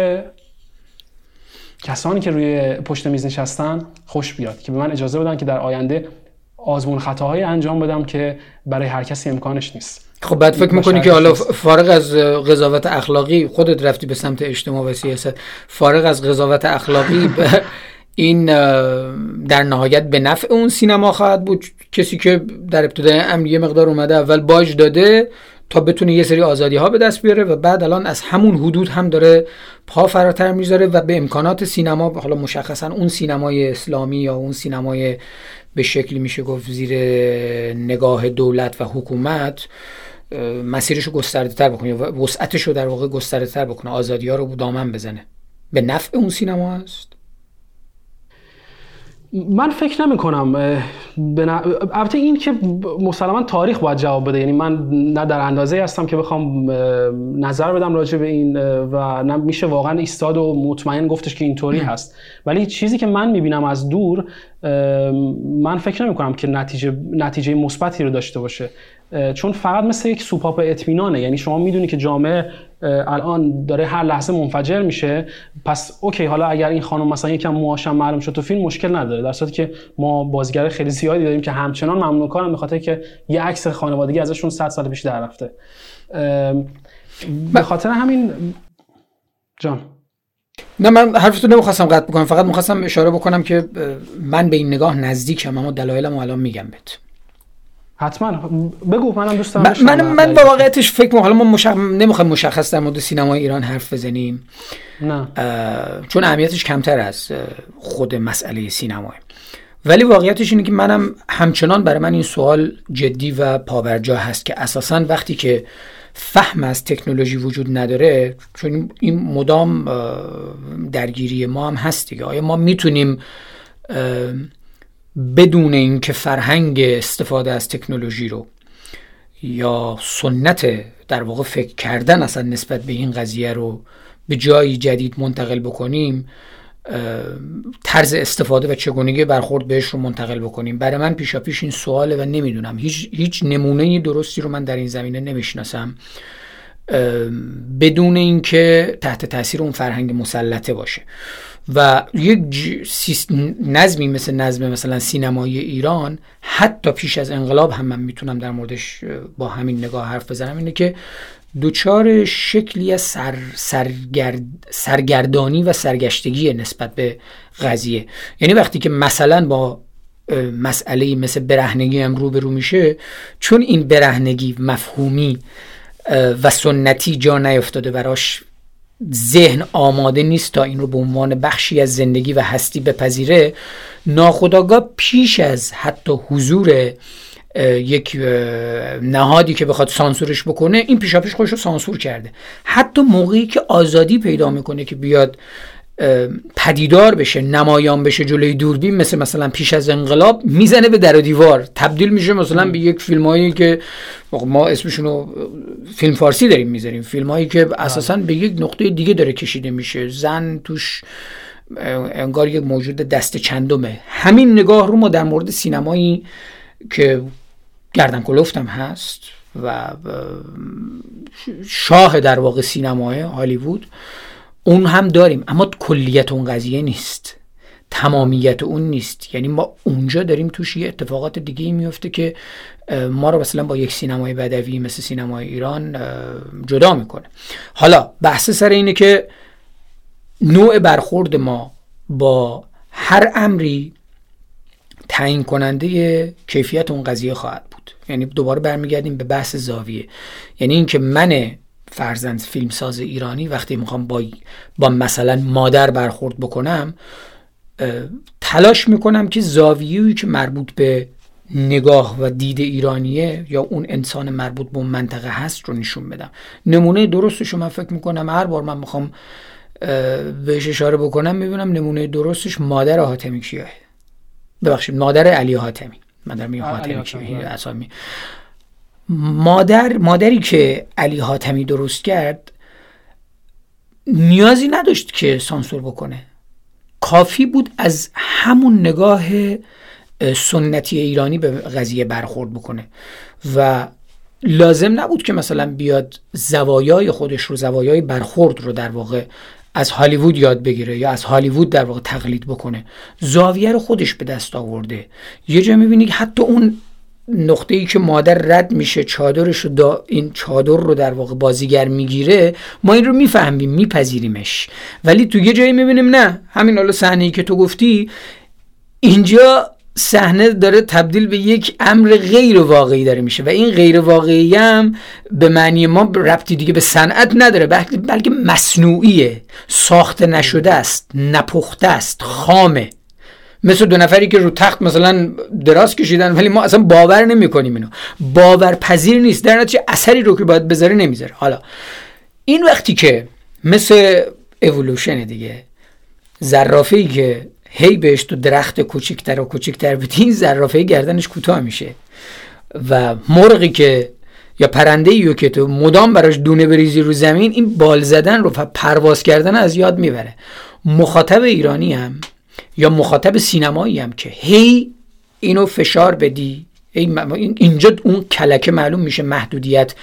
کسانی که روی پشت میز نشستن خوش بیاد که به من اجازه بدن که در آینده آزمون خطاهایی انجام بدم که برای هر کسی امکانش نیست. خب بعد فکر می‌کنی که حالا فارغ از قضاوت اخلاقی خودت رفتی به سمت اجتماع و سیاست فارغ از قضاوت اخلاقی این در نهایت به نفع اون سینما خواهد بود. کسی که در ابتدای امر یه مقدار اومده اول باج داده تا بتونه یه سری آزادی ها به دست بیاره و بعد الان از همون حدود هم داره پا فراتر می‌ذاره و به امکانات سینما حالا مشخصا اون سینمای اسلامی یا اون سینمای به شکلی میشه گفت زیر نگاه دولت و حکومت مسیرش رو گسترده تر بکنه و وسعتش رو در واقع گسترده تر بکنه. آزادی ها رو دامن بزنه. به نفع اون سینما هست؟ من فکر نمی کنم البته این که مسلما تاریخ باید جواب بده. یعنی من نه در اندازه هستم که بخوام نظر بدم راجع به این و نه میشه واقعا ایستاد و مطمئن گفتش که اینطوری هست. ولی چیزی که من می‌بینم از دور من فکر نمی کنم که نتیجه نتیجه مثبتی رو داشته باشه. چون فقط مثل یک سوپاپ اطمینانه. یعنی شما می‌دونی که جامعه الان داره هر لحظه منفجر میشه. پس اوکی حالا اگر این خانم مثلا یکم موهاشم معلوم شد تو فیلم مشکل نداره. در صورتی که ما بازیگر خیلی زیادی داریم که همچنان ممنون کارن به خاطر که یه عکس خانوادگی ازشون 100 سال پیش در رفته. به خاطر همین جان. نه من حرفتو نمی‌خواستم قطع بکنم فقط می‌خواستم اشاره بکنم که من به این نگاه نزدیکم اما دلایلمو الان میگم بهت. حتما. بگو منم دوست دارم من من واقعیتش فکر می‌کنم. حالا ما مشخ... نمی‌خوایم مشخص در مورد سینما ایران حرف بزنیم. نه. چون اهمیتش کمتر از خود مسئله سینما. ولی واقعیتش اینه که منم همچنان برای من این سوال جدی و پاورجا هست که اساسا وقتی که فهم از تکنولوژی وجود نداره چون این مدام درگیری ما هم هست دیگه. آیا ما می‌تونیم بدون اینکه فرهنگ استفاده از تکنولوژی رو یا سنت در واقع فکر کردن اصلا نسبت به این قضیه رو به جایی جدید منتقل بکنیم طرز استفاده و چگونگی برخورد بهش رو منتقل بکنیم. برای من پیشا پیش این سواله و نمی‌دونم. هیچ, هیچ نمونه درستی رو من در این زمینه نمی‌شناسم. بدون اینکه تحت تاثیر اون فرهنگ مسلطه باشه. و یک نظمی مثل نظم مثلا سینمای ایران حتی پیش از انقلاب هم من می‌تونم در موردش با همین نگاه حرف بزنم اینه که دوچار شکلی از سر سرگرد سرگردانی و سرگشتگی نسبت به قضیه. یعنی وقتی که مثلا با مسئله مثل برهنگی هم روبرو میشه چون این برهنگی مفهومی و سنتی جا نیفتاده براش ذهن آماده نیست تا این رو به عنوان بخشی از زندگی و هستی بپذیره ناخداگاه پیش از حتی حضور یک نهادی که بخواد سانسورش بکنه این پیشا پیش خودش رو سانسور کرده. حتی موقعی که آزادی پیدا می‌کنه که بیاد پدیدار بشه نمایان بشه جلوی دوربین مثل مثلا پیش از انقلاب می‌زنه به در و دیوار. تبدیل میشه مثلا به یک فیلم هایی که ما اسمشونو فیلم فارسی داریم می‌ذاریم. فیلم هایی که اساسا به یک نقطه دیگه داره کشیده میشه. زن توش انگار یک موجود دست چندمه. همین نگاه رو ما در مورد سینمایی که گردن کلفتم هست و شاه در واقع سینمای هالیوود اون هم داریم اما کلیت اون قضیه نیست تمامیت اون نیست. یعنی ما اونجا داریم توش یه اتفاقات دیگه ای میفته که ما رو مثلا با یک سینمای بدوی مثل سینمای ایران جدا می‌کنه. حالا بحث سر اینه که نوع برخورد ما با هر امری تعیین کننده کیفیت اون قضیه خواهد بود. یعنی دوباره برمیگردیم به بحث زاویه. یعنی اینکه من فرزند فیلمساز ایرانی وقتی می‌خوام با با مثلا مادر برخورد بکنم تلاش می‌کنم که زاویه‌ای که مربوط به نگاه و دید ایرانیه یا اون انسان مربوط به اون منطقه هست رو نشون بدم. نمونه درستش رو من فکر می‌کنم هر بار من می‌خوام بهش اشاره بکنم می‌بینم نمونه درستش مادر حاتمی کیاه ببخشید مادر علی حاتمی. مادر می حاتمی اسامی مادر مادری که علی حاتمی درست کرد نیازی نداشت که سانسور بکنه. کافی بود از همون نگاه سنتی ایرانی به قضیه برخورد بکنه و لازم نبود که مثلا بیاد زوایای خودش رو زوایای برخورد رو در واقع از هالیوود یاد بگیره یا از هالیوود در واقع تقلید بکنه. زاویه رو خودش به دست آورده. یه جا می‌بینی حتی اون نقطه ای که مادر رد میشه چادرش رو دا این چادر رو در واقع بازیگر می‌گیره ما این رو می‌فهمیم میپذیریمش. ولی تو یه جایی می‌بینیم نه همین حالا صحنه ای که تو گفتی اینجا صحنه داره تبدیل به یک امر غیر واقعی داره میشه و این غیر واقعی هم به معنی ما ربطی دیگه به صنعت نداره بلکه مصنوعیه. ساخته نشده است نپخته است خامه. مثل دو نفری که رو تخت مثلا دراز کشیدن ولی ما اصلا باور نمی کنیم اینو. باورپذیر نیست در نتیجه اثری رو که باید بذاره نمی‌ذاره. حالا این وقتی که مثل اولوشن دیگه زرافه که هی بهش تو درخت کوچیکتر و کوچیکتر بدی این زرافه گردنش کوتاه میشه. و مرغی که یا پرنده ایو که تو مدام براش دونه بریزی رو زمین این بال زدن رو پرواز کردن از یاد می‌بره. مخاطب ایرانی هم یا مخاطب سینمایی هم که هی اینو فشار بدی اینجا اون کلکه معلوم میشه محدودیت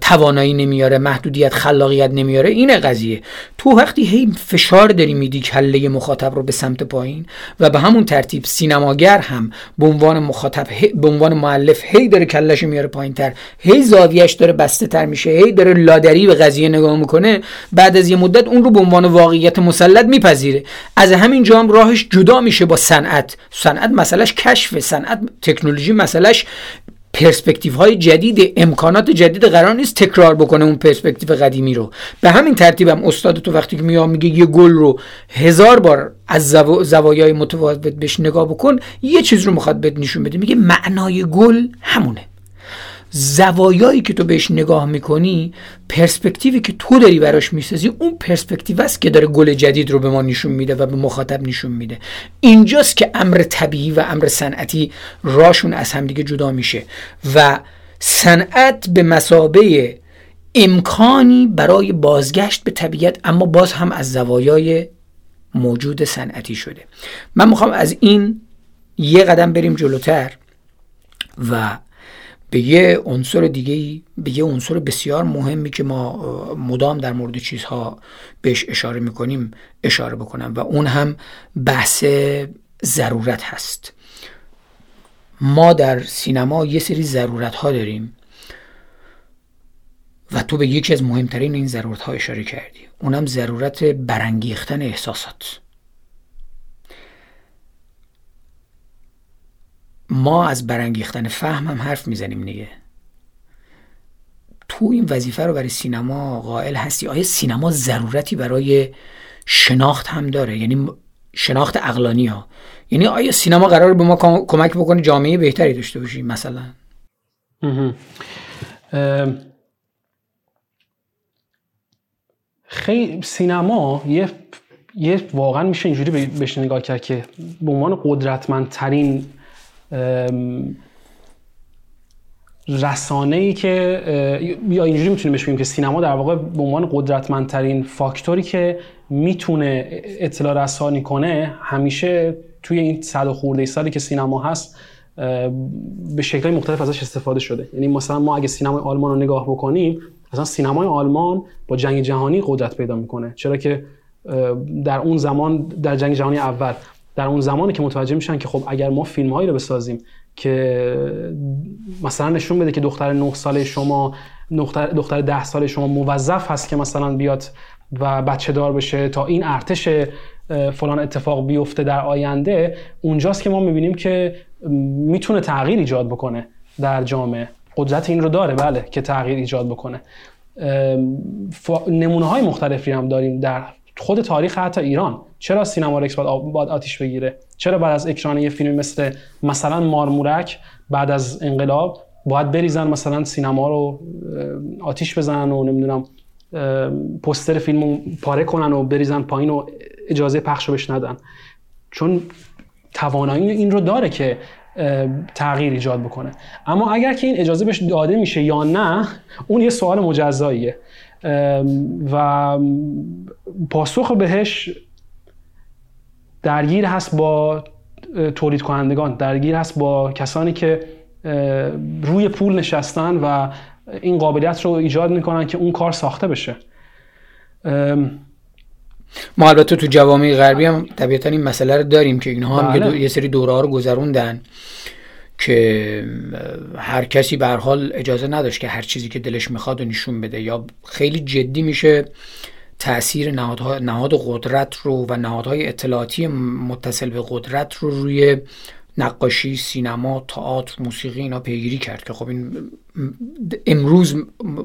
توانایی نمیاره محدودیت خلاقیت نمیاره اینه قضیه. تو وقتی هی فشار داری میدی کله مخاطب رو به سمت پایین و به همون ترتیب سینماگر هم به عنوان مخاطب به عنوان معلف هی داره کلش میاره پایین تر هی زاویهش داره بسته تر میشه هی داره لادری به قضیه نگاه می‌کنه بعد از یه مدت اون رو به عنوان واقعیت مسلط میپذیره. از همین جا هم راهش جدا میشه با صنعت. صنعت مسئلهش کشف صنعت تکنولوژی مسئلهش پرسپکتیو های جدید امکانات جدید قرار نیست تکرار بکنه اون پرسپکتیو قدیمی رو. به همین ترتیبم استاد تو وقتی که میاد میگه یه گل رو هزار بار از زوایای متفاوت بهش نگاه بکن یه چیز رو می‌خواد بهت نشون بده. میگه معنای گل همونه. زوایایی که تو بهش نگاه می‌کنی پرسپکتیوی که تو داری براش می‌سازی اون پرسپکتیو است که داره گل جدید رو به ما نشون میده و به مخاطب نشون میده. اینجاست که امر طبیعی و امر صنعتی راشون از همدیگه جدا میشه و صنعت به مسابه امکانی برای بازگشت به طبیعت اما باز هم از زوایای موجود صنعتی شده. من می‌خوام از این یه قدم بریم جلوتر و به یه عنصر دیگه به یه عنصر بسیار مهمی که ما مدام در مورد چیزها بهش اشاره می‌کنیم اشاره بکنم و اون هم بحث ضرورت هست. ما در سینما یه سری ضرورت ها داریم و تو به یکی از مهمترین این ضرورت ها اشاره کردی. اونم ضرورت برانگیختن احساسات. ما از برانگیختن فهم هم حرف می‌زنیم دیگه. تو این وظیفه رو برای سینما قائل هستی؟ آیا سینما ضرورتی برای شناخت هم داره؟ یعنی شناخت اقلانی ها. یعنی آیا سینما قرار به ما کمک بکنه جامعه بهتری داشته باشیم مثلا؟ خیلی سینما یه یه واقعا میشه اینجوری بهش نگاه کرد که به عنوان قدرتمندترین رسانه ای که یا اینجوری می‌تونیم بهش بگیم که سینما در واقع به عنوان قدرتمندترین فاکتوری که می‌تونه اطلاع رسانی کنه همیشه توی این صد و خورده سالی که سینما هست به شکل مختلف ازش استفاده شده. یعنی مثلا ما اگه سینمای آلمان رو نگاه بکنیم مثلا سینمای آلمان با جنگ جهانی قدرت پیدا می‌کنه. چرا که در اون زمان در جنگ جهانی اول در اون زمانی که متوجه میشن که خب اگر ما فیلم هایی رو بسازیم که مثلا نشون بده که دختر 9 ساله شما دختر دختر 10 ساله شما موظف هست که مثلا بیاد و بچه دار بشه تا این ارتش فلان اتفاق بیفته در آینده اونجاست که ما می‌بینیم که می‌تونه تغییر ایجاد بکنه در جامعه. قدرت این رو داره بله که تغییر ایجاد بکنه. نمونه های مختلفی هم داریم در خود تاریخ حتی ایران. چرا سینما رکس باید آتیش بگیره؟ چرا بعد از اکران یه فیلم مثل مثلا مارمورک بعد از انقلاب باید بریزن مثلا سینما رو آتیش بزنن و نمی‌دونم پستر فیلم رو پاره کنن و بریزن پایین و اجازه پخش رو بش ندن. چون توانایی این رو داره که تغییر ایجاد بکنه. اما اگر که این اجازه بهش داده میشه یا نه اون یه سوال مجزاییه. و پاسخ بهش درگیر هست با تولید کنندگان. درگیر هست با کسانی که روی پول نشستن و این قابلیت رو ایجاد می‌کنن که اون کار ساخته بشه. ما البته تو جوامع غربی هم طبیعتا این مسئله رو داریم که اینها هم بله. یه سری دوره ها رو گذروندن. که هر کسی به حال اجازه نداشت که هر چیزی که دلش می‌خواد و نشون بده یا خیلی جدی میشه تاثیر نهادها نهاد قدرت رو و نهادهای اطلاعاتی متصل به قدرت رو روی نقاشی سینما تئاتر موسیقی اینا پیگیری کرد که خب این امروز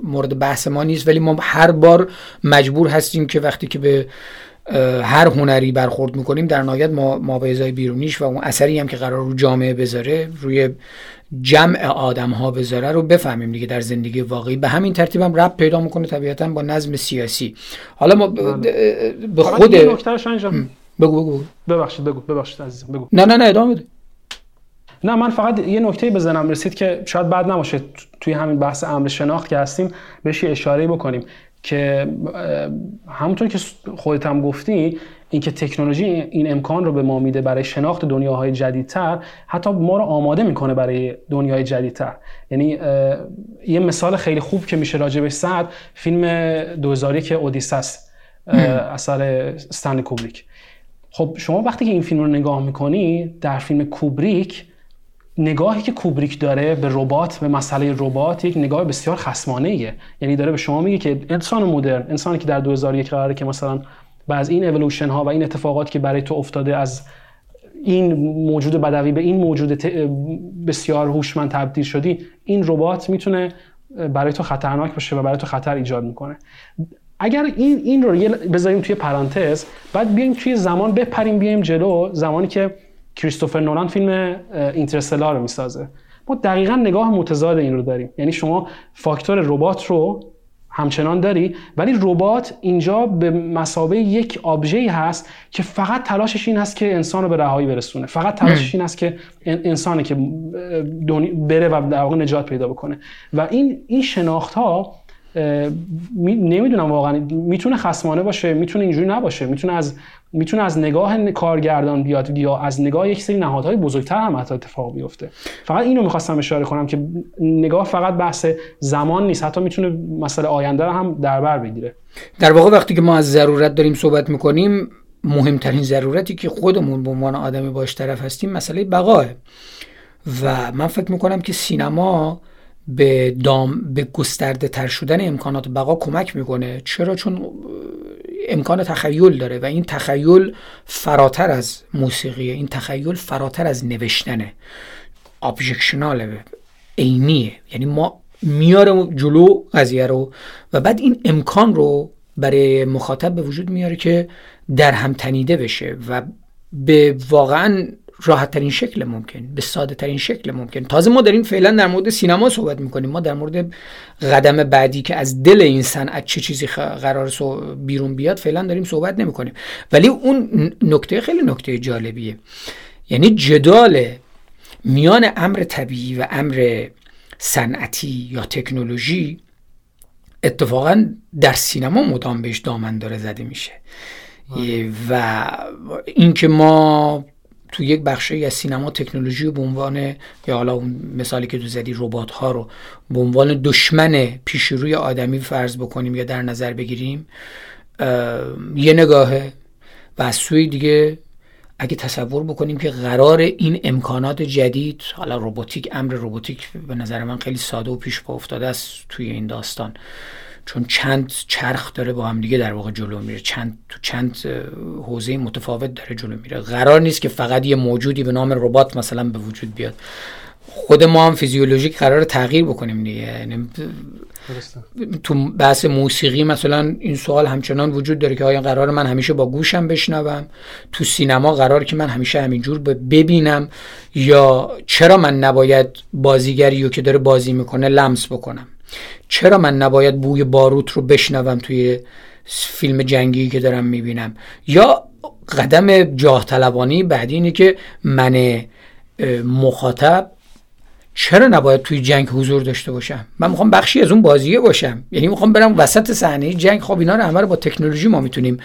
مورد بحث ما نیست ولی ما هر بار مجبور هستیم که وقتی که به هر هنری برخورد می‌کنیم در نهایت ما, ما به ازای بیرونیش و اون اثری هم که قرار رو جامعه بذاره روی جمع آدم ها بذاره رو بفهمیم دیگه در زندگی واقعی. به همین ترتیب هم رب پیدا می‌کنه طبیعتا با نظم سیاسی. حالا ما بله. به خود بگو بگو ببخشید بگو ببخشید عزیزم بگو. نه نه نه ادامه بده. نه من فقط یه نکته بزنم. رسید که شاید بعد نباشه. توی همین بحث امر شناخت که هستیم بهش اشاره بکنیم. که همونطور که خودت هم گفتی اینکه تکنولوژی این امکان رو به ما میده برای شناخت دنیاهای جدیدتر حتی ما رو آماده می‌کنه برای دنیای جدیدتر. یعنی یه مثال خیلی خوب که میشه راجع به صد فیلم دوزاری که اودیسس اثر استنلی کوبریک. خب شما وقتی که این فیلم رو نگاه می‌کنی در فیلم کوبریک نگاهی که کوبریک داره به ربات به مسئله ربات یک نگاه بسیار خصمانه ایه یعنی داره به شما میگه که انسان مدرن انسانی که در 2001 قراره که مثلا بعد این اولوشن ها و این اتفاقات که برای تو افتاده از این موجود بدوی به این موجود بسیار هوشمند تبدیل شدی این ربات می‌تونه برای تو خطرناک باشه و برای تو خطر ایجاد می‌کنه. اگر این این رو بذاریم توی پرانتز بعد بیایم توی زمان بپریم بیایم جلو. زمانی که کریستوفر نولان فیلم اینترستلار رو می‌سازه. ما دقیقا نگاه متضاد این رو داریم. یعنی شما فاکتور ربات رو همچنان داری ولی ربات اینجا به مسابه یک آبژه هست که فقط تلاشش این هست که انسان رو به رهایی برسونه. فقط تلاشش این هست که انسانی که بره و در واقع نجات پیدا بکنه. و این این شناخت ها نمی‌دونم واقعا. می‌تونه خصمانه باشه می‌تونه اینجوری نباشه. می‌تونه از می‌تونه از نگاه کارگردان بیاد یا از نگاه یک سری نهادهای بزرگتر هم حتی اتفاق بیفته. فقط اینو می‌خواستم اشاره کنم که نگاه فقط بحث زمان نیست. حتی می‌تونه مسئله آینده رو هم در بر بگیره. در واقع وقتی که ما از ضرورت داریم صحبت می‌کنیم مهمترین ضرورتی که خودمون به عنوان آدمی باش طرف هستیم مسئله بقاه. و من فکر می‌کنم که سینما به دام به گسترده تر شدن امکانات بقا کمک می‌کنه. چرا؟ چون امکان تخیل داره و این تخیل فراتر از موسیقیه. این تخیل فراتر از نوشتنه. ابجکشنال عینیه. یعنی ما میاره جلو قضیه رو و بعد این امکان رو برای مخاطب به وجود میاره که در هم تنیده بشه و به واقعا راحت ترین شکل ممکن به ساده ترین شکل ممکن. تازه ما داریم فعلا در مورد سینما صحبت می‌کنیم. ما در مورد قدم بعدی که از دل این صنعت چه چیزی قرار بیرون بیاد فعلا داریم صحبت نمی‌کنیم. ولی اون نکته خیلی نکته جالبیه. یعنی جدال میان امر طبیعی و امر صنعتی یا تکنولوژی اتفاقا در سینما مدام بهش دامن داره زده میشه. و اینکه ما تو یک بخشی از سینما تکنولوژی رو به عنوان یا حالا اون مثالی که تو زدی ربات ها رو به عنوان دشمن پیشروی آدمی فرض بکنیم یا در نظر بگیریم یه نگاهه و از سوی دیگه اگه تصور بکنیم که قرار این امکانات جدید حالا روباتیک امر روباتیک به نظر من خیلی ساده و پیش پا افتاده است توی این داستان. چون چند چرخ داره با هم دیگه در واقع جلو میره. چند تو چند حوزه متفاوت داره جلو میره. قرار نیست که فقط یه موجودی به نام ربات مثلا به وجود بیاد. خود ما هم فیزیولوژیک قرار تغییر بکنیم دیگه. یعنی تو بحث موسیقی مثلا این سوال همچنان وجود داره که آیا قرار من همیشه با گوشم بشنوم؟ تو سینما قرار که من همیشه همینجور ببینم؟ یا چرا من نباید بازیگری رو که داره بازی می‌کنه لمس بکنم؟ چرا من نباید بوی باروت رو بشنوم توی فیلم جنگی که دارم می‌بینم؟ یا قدم جاه طلبانی بعدی اینه که من مخاطب چرا نباید توی جنگ حضور داشته باشم؟ من می‌خوام بخشی از اون بازیه باشم. یعنی می‌خوام برم وسط صحنه جنگ. خب اینا رو همه رو با تکنولوژی ما می‌تونیم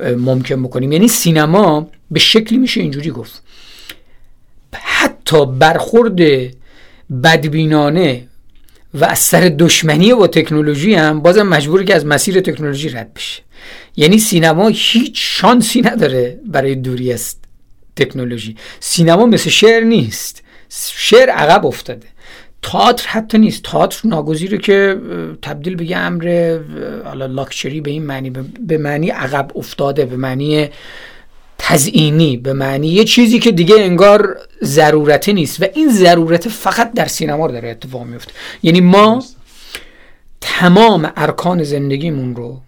ممکن بکنیم. یعنی سینما به شکلی میشه اینجوری گفت. حتی برخورد بدبینانه و از سر دشمنی با تکنولوژی هم بازم مجبوری که از مسیر تکنولوژی رد بشه. یعنی سینما هیچ شانسی نداره برای دوری از تکنولوژی. سینما مثل شعر نیست. شعر عقب افتاده. تئاتر حتی نیست. تئاتر ناگزیره که تبدیل به یه امر حالا لاکچری به این معنی به معنی عقب افتاده به معنی تزئینی به معنی یه چیزی که دیگه انگار ضرورتی نیست و این ضرورت فقط در سینما داره اتفاق میفته. یعنی ما تمام ارکان زندگیمون رو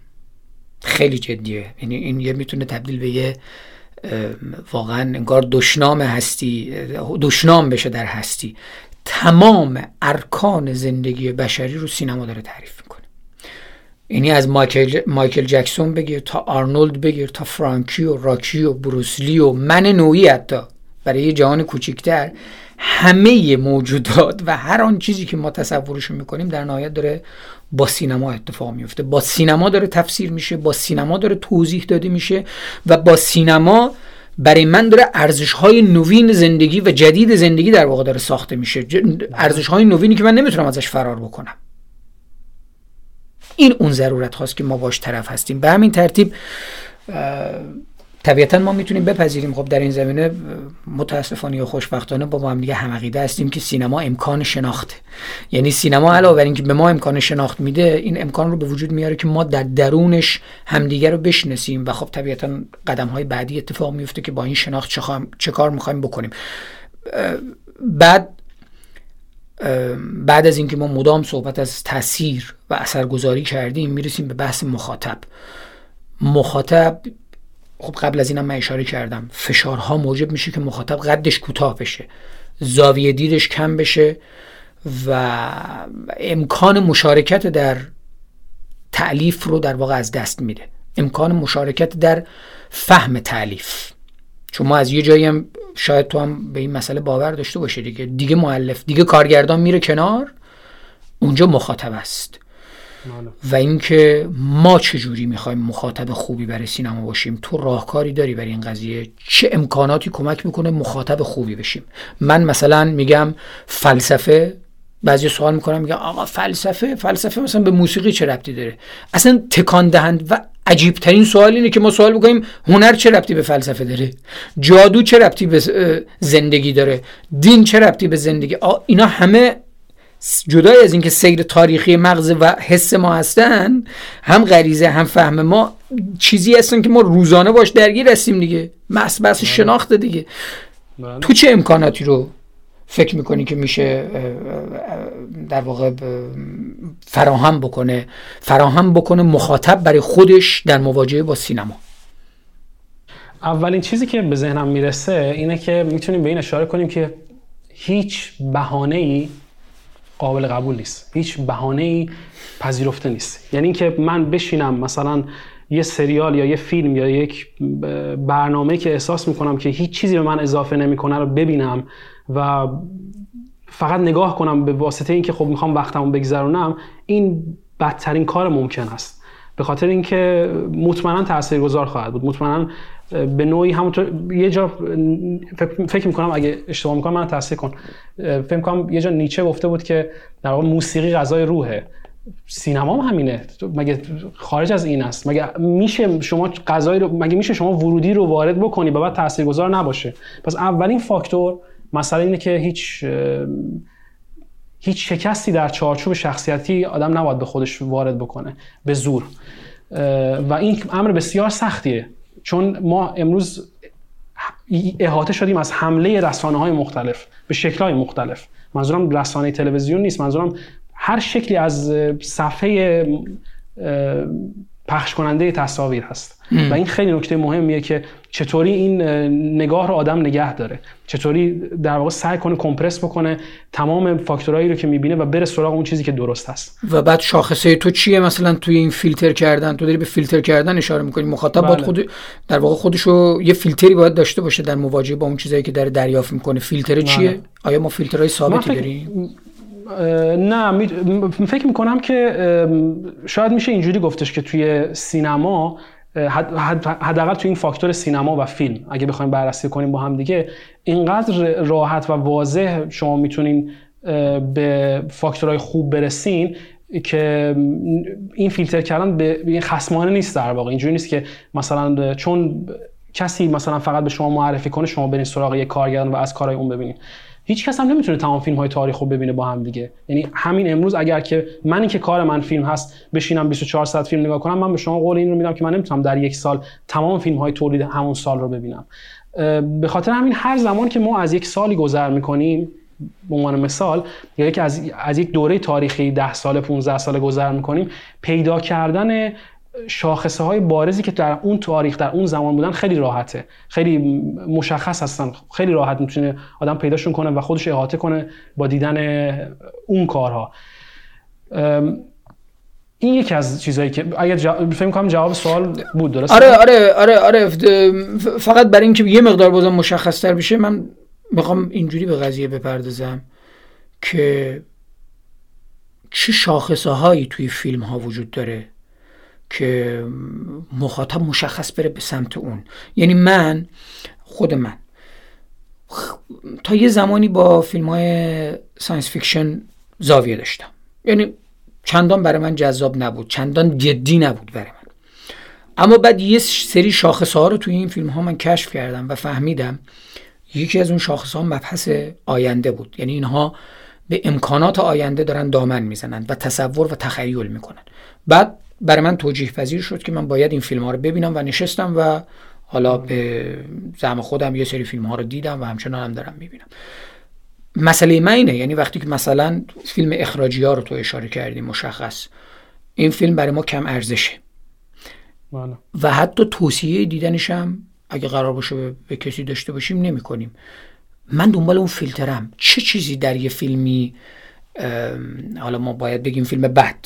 خیلی جدیه. یعنی این یه می‌تونه تبدیل به یه واقعا انگار دشنام هستی دشنام بشه در هستی. تمام ارکان زندگی بشری رو سینما داره تعریف می‌کنه. یعنی از مایکل, مایکل جکسون بگیر تا آرنولد بگیر تا فرانکی و راکی و بروسلی و من نوعی حتی برای یه جهان کوچکتر همه موجودات و هر آن چیزی که ما تصورش می‌کنیم در نهایت داره با سینما اتفاق میفته با سینما داره تفسیر میشه با سینما داره توضیح داده میشه و با سینما برای من داره ارزش های نوین زندگی و جدید زندگی در واقع داره ساخته میشه. ارزش های نوینی که من نمی‌تونم ازش فرار بکنم. این اون ضرورت هاست که ما باش طرف هستیم. به همین ترتیب طبیعتا ما می‌تونیم بپذیریم. خب در این زمینه متاسفانه یا خوشبختانه با هم دیگه همقیده هستیم که سینما امکان شناخته. یعنی سینما علاوه بر اینکه به ما امکان شناخت میده این امکان رو به وجود میاره که ما در درونش همدیگه رو بشناسیم و خب طبیعتا قدم های بعدی اتفاق میفته که با این شناخت چه, چه کار می‌خوایم بکنیم. بعد بعد از اینکه ما مدام صحبت از تاثیر و اثرگذاری کردیم می‌رسیم به بحث مخاطب. مخاطب خب قبل از اینم من اشاره کردم فشارها موجب میشه که مخاطب قدش کوتاه بشه زاویه دیدش کم بشه و امکان مشارکت در تعلیف رو در واقع از دست میده. امکان مشارکت در فهم تعلیف. چون ما از یه جایی هم شاید تو هم به این مسئله باور داشته باشه دیگه. دیگه معلف دیگه کارگردان میره کنار اونجا مخاطب است. و اینکه ما چجوری می‌خوایم مخاطب خوبی برای سینما باشیم؟ تو راهکاری داری برای این قضیه؟ چه امکاناتی کمک می‌کنه مخاطب خوبی بشیم؟ من مثلا میگم فلسفه بعضی سوال می‌کنم میگم آقا فلسفه فلسفه مثلا به موسیقی چه ربطی داره؟ اصلا تکان دهند و عجیب ترین سوال اینه که ما سوال بکنیم هنر چه ربطی به فلسفه داره؟ جادو چه ربطی به زندگی داره؟ دین چه ربطی به زندگی؟ اینا همه جدای از اینکه سیر تاریخی مغز و حس ما هستن هم غریزه هم فهم ما چیزی هستن که ما روزانه باش درگیر هستیم دیگه. بس بس بله. شناخت دیگه. بله. تو چه امکاناتی رو فکر می‌کنی که میشه در واقع فراهم بکنه فراهم بکنه مخاطب برای خودش در مواجهه با سینما؟ اولین چیزی که به ذهنم می‌رسه اینه که می‌تونیم به این اشاره کنیم که هیچ بهانه ای قابل قبول نیست. هیچ بهانه ای پذیرفته نیست. یعنی اینکه من بشینم مثلا یه سریال یا یه فیلم یا یک برنامه که احساس می‌کنم که هیچ چیزی به من اضافه نمی‌کنه رو ببینم و فقط نگاه کنم به واسطه اینکه خب می‌خوام وقتمو بگذرونم این بدترین کار ممکن است. به خاطر اینکه مطمئنا تاثیرگذار خواهد بود. مطمئنا به نوعی همونطور یه جا فکر می‌کنم اگه اشتباه می‌کنم من تصحیح کن. فکر می‌کنم یه جا نیچه گفته بود که در واقع موسیقی غذای روحه. سینما هم همینه. مگه خارج از این است؟ مگه میشه شما غذای رو مگه میشه شما ورودی رو وارد بکنی و بعد تاثیرگذار نباشه؟ پس اولین فاکتور مسئله اینه که هیچ هیچ شکستی در چارچوب شخصیتی آدم نباید به خودش وارد بکنه به زور. و این امر بسیار سختیه. چون ما امروز احاطه شدیم از حمله رسانه های مختلف به شکل های مختلف. منظورم رسانه تلویزیون نیست منظورم هر شکلی از صفحه پخش کننده تصاویر هست. و این خیلی نکته مهمیه که چطوری این نگاه رو آدم نگه داره. چطوری در واقع سعی کنه کمپرس بکنه تمام فاکتورهایی رو که می‌بینه و بره سراغ اون چیزی که درست هست. و بعد شاخصه تو چیه؟ مثلا توی این فیلتر کردن تو داری به فیلتر کردن اشاره می‌کنی. مخاطب بله. باید خود در واقع خودشو یه فیلتری باید داشته باشه در مواجهه با اون چیزایی که داره دریافت می‌کنه. فیلتر چیه؟ بله. آیا ما فیلترهای ثابتی داریم؟ نه فکر می‌کنم که شاید میشه اینجوری گفتش که توی سینما حداقل توی این فاکتور سینما و فیلم اگه بخوایم بررسی کنیم با هم دیگه اینقدر راحت و واضح شما می‌تونین به فاکتورهای خوب برسین که این فیلتر کردن به این خصمانه نیست در واقع. اینجوری نیست که مثلا چون کسی مثلا فقط به شما معرفی کنه شما برین سراغ یک کارگردان و از کارهای اون ببینید هیچ کس هم نمی‌تونه تمام فیلم های تاریخ رو ببینه با هم دیگه. یعنی همین امروز اگر که منی که کار من فیلم هست بشینم 24 ساعت فیلم نگاه کنم من به شما قول این رو میدم که من نمی‌تونم در یک سال تمام فیلم های تولید همون سال رو ببینم. به خاطر همین هر زمان که ما از یک سالی گذر می‌کنیم به عنوان مثال یا یک از, از یک دوره تاریخی 10 سال 15 سال گذر می‌کنیم پیدا کردن شاخصه های بارزی که در اون تاریخ در اون زمان بودن خیلی راحته. خیلی مشخص هستن. خیلی راحت می‌تونه آدم پیداشون کنه و خودش احاطه کنه با دیدن اون کارها. این یکی از چیزهایی که اگر جا... فکر کنم جواب سوال بود درست آره آره آره آره. فقط برای اینکه یه مقدار بازم مشخص تر بشه من می‌خوام اینجوری به قضیه بپردازم که چه شاخصه هایی توی فیلم ها وجود داره. که مخاطب مشخص بره به سمت اون. یعنی من خود من. تا یه زمانی با فیلم های science fiction زاویه داشتم. یعنی چندان برای من جذاب نبود چندان جدی نبود برای من. اما بعد یه سری شاخص ها رو توی این فیلم ها من کشف کردم و فهمیدم یکی از اون شاخص ها مبحث آینده بود. یعنی اینها به امکانات آینده دارن دامن می‌زنند و تصور و تخیل می‌کنن. بعد برای من توجیه پذیر شد که من باید این فیلم ها رو ببینم و نشستم و حالا به زعم خودم یه سری فیلم ها رو دیدم و همچنان هم دارم می‌بینم. مسئله من اینه یعنی وقتی که مثلا فیلم اخراجی ها رو تو اشاره کردی مشخص این فیلم برای ما کم ارزشه. بله. و حتی توصیه دیدنش هم اگه قرار باشه به کسی داشته باشیم نمی کنیم من دنبال اون فیلترم. چه چیزی در یه فیلمی حالا ما باید بگیم فیلم بد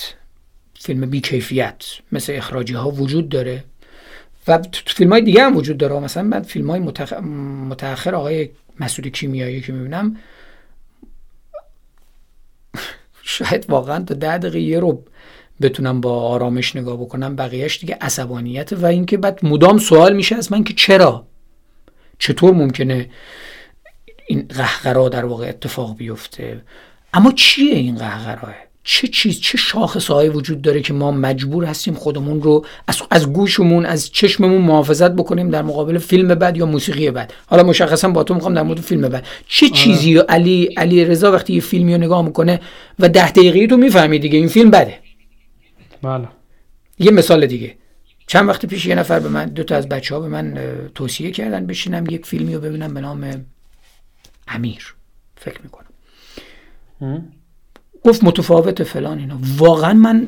فیلم بیکیفیت مثل اخراجی ها وجود داره و فیلم های دیگه هم وجود داره. مثلا من فیلم های متخ... متأخر آقای مسعود کیمیایی که می‌بینم شاید واقعا تا ده دقیقه یه رو بتونم با آرامش نگاه بکنم. بقیهش دیگه عصبانیت و اینکه بعد مدام سوال میشه از من که چرا؟ چطور ممکنه این قهقرا در واقع اتفاق بیفته؟ اما چیه این قهقراه؟ چه چیز چه شاخصهایی وجود داره که ما مجبور هستیم خودمون رو از, از گوشمون از چشممون محافظت بکنیم در مقابل فیلم بد یا موسیقی بد حالا مشخصا با تو می‌خوام در مورد فیلم بد چه آره. چیزی علی علی رضا وقتی یه فیلمی رو نگاه می‌کنه و ده دقیقه تو می‌فهمی دیگه این فیلم بده. بله. یه مثال دیگه. چند وقت پیش یه نفر به من دو تا از بچه ها به من توصیه کردن بشینم یک فیلمی رو ببینم به نام امیر. فکر می‌کنم. گفت متفاوت فلان اینا. واقعا من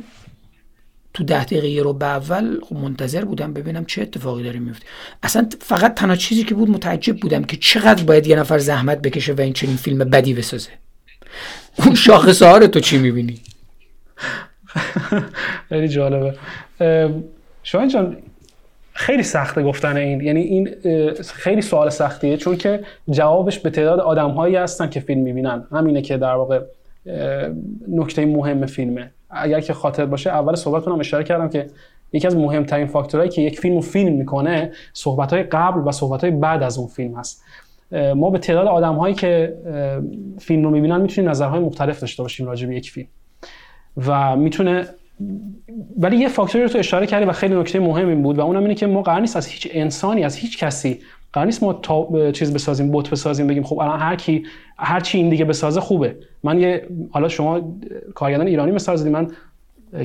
تو ده دقیقه رو به اول خب منتظر بودم ببینم چه اتفاقی داره میفته. اصلا فقط تنها چیزی که بود متعجب بودم که چقدر باید یه نفر زحمت بکشه و این چنین فیلم بدی بسازه. اون رو تو چی می‌بینی؟ خیلی جالبه. شاید جان خیلی سخته گفتن این. یعنی این خیلی سوال سختیه چون که جوابش به تعداد آدم هایی هستن که فیلم می‌بینن. همینه که در واقع نکته مهم فیلمه اگر که خاطر باشه اول صحبتتون هم اشاره کردم که یکی از مهمترین فاکتورهایی که یک فیلم فیلم می‌کنه صحبت قبل و صحبت بعد از اون فیلم هست. ما به تعداد آدم هایی که فیلم رو می‌بینن می‌تونیم نظرهای مختلف داشته باشیم راجع به یک فیلم. و می‌تونه ولی یه فاکتوری رو تو اشاره کردی و خیلی نکته مهمی بود و اونم اینه که ما قرار نیست از هیچ انسانی از هیچ کسی قرار نیست ما تا چیز بسازیم بوت بسازیم بگیم خب الان هر کی هر چی این دیگه بسازه خوبه. من یه حالا شما کارگردان ایرانی مثال زدی من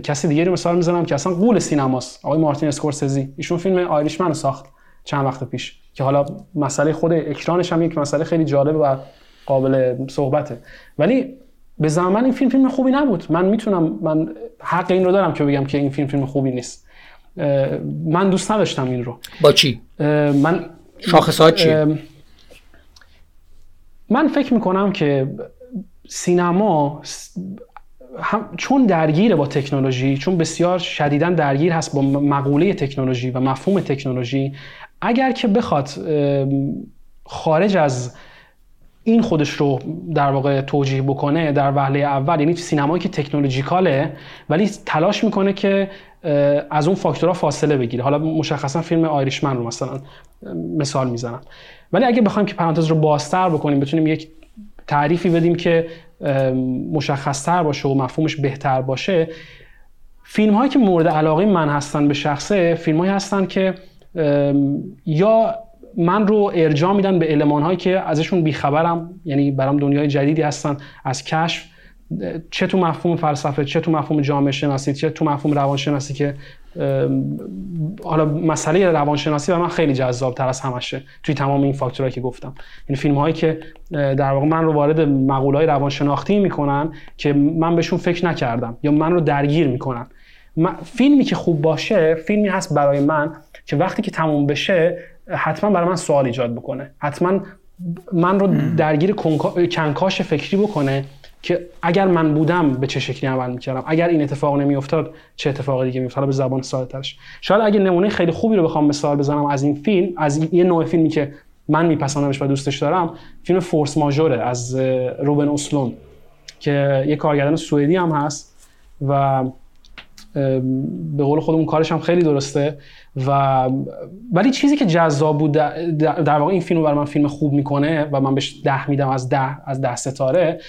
کسی دیگه رو مثال می‌زنم که اصلا قول سینماست. آقای مارتین اسکورسزی. ایشون فیلم آیریشمن رو ساخت چند وقت پیش که حالا مسئله خود اکرانش هم یک مسئله خیلی جالب و قابل صحبته. ولی به زمان این فیلم فیلم خوبی نبود. من می‌تونم من حق این رو دارم که بگم که این فیلم فیلم خوبی نیست. من دوست نداشتم این رو. با چی؟ من شاخصات چیه؟ من فکر می‌کنم که سینما هم چون درگیره با تکنولوژی چون بسیار شدیدا درگیر هست با مقوله تکنولوژی و مفهوم تکنولوژی اگر که بخواد خارج از این خودش رو در واقع توجیه بکنه در وهله اول یعنی سینمایی که تکنولوژیکاله ولی تلاش می‌کنه که از اون فاکتورها فاصله بگیره. حالا مشخصا فیلم آیریشمن رو مثلا مثال می‌زنم. ولی اگه بخوایم که پرانتز رو بازتر بکنیم بتونیم یک تعریفی بدیم که مشخصتر باشه و مفهومش بهتر باشه. فیلم هایی که مورد علاقه من هستن به شخصه فیلم هایی هستن که یا من رو ارجاع میدن به علمان هایی که ازشون بیخبرم یعنی برام دنیای جدیدی هستن از کشف چه تو مفهوم فلسفه چه تو مفهوم جامعه شناسی چه تو مفهوم روانشناسی که حالا مسئله روانشناسی و من خیلی جذاب تر از همشه توی تمام این فاکتورهایی که گفتم. این یعنی فیلم هایی که در واقع من رو وارد مقوله های روانشناختی می‌کنن که من بهشون فکر نکردم یا من رو درگیر می‌کنن. فیلمی که خوب باشه فیلمی هست برای من که وقتی که تموم بشه حتما برای من سوال ایجاد بکنه. حتما من رو درگیر کنکاش فکری بکنه. که اگر من بودم به چه شکلی عمل می‌کردم؟ اگر این اتفاق نمیافتاد چه اتفاق دیگه میافتاد؟ به زبان ساده‌ترش شاید اگه نمونه خیلی خوبی رو بخوام مثال بزنم از این فیلم از یه نوع فیلمی که من میپسندمش و دوستش دارم فیلم فورس ماژوره از روبن اوسلون که یه کارگردان سوئدی هم هست و به قول خودمون کارش هم خیلی درسته. و ولی چیزی که جذاب بود در واقع این فیلم برای من فیلم خوب می‌کنه و من بهش ده میدم از ده از ده ستاره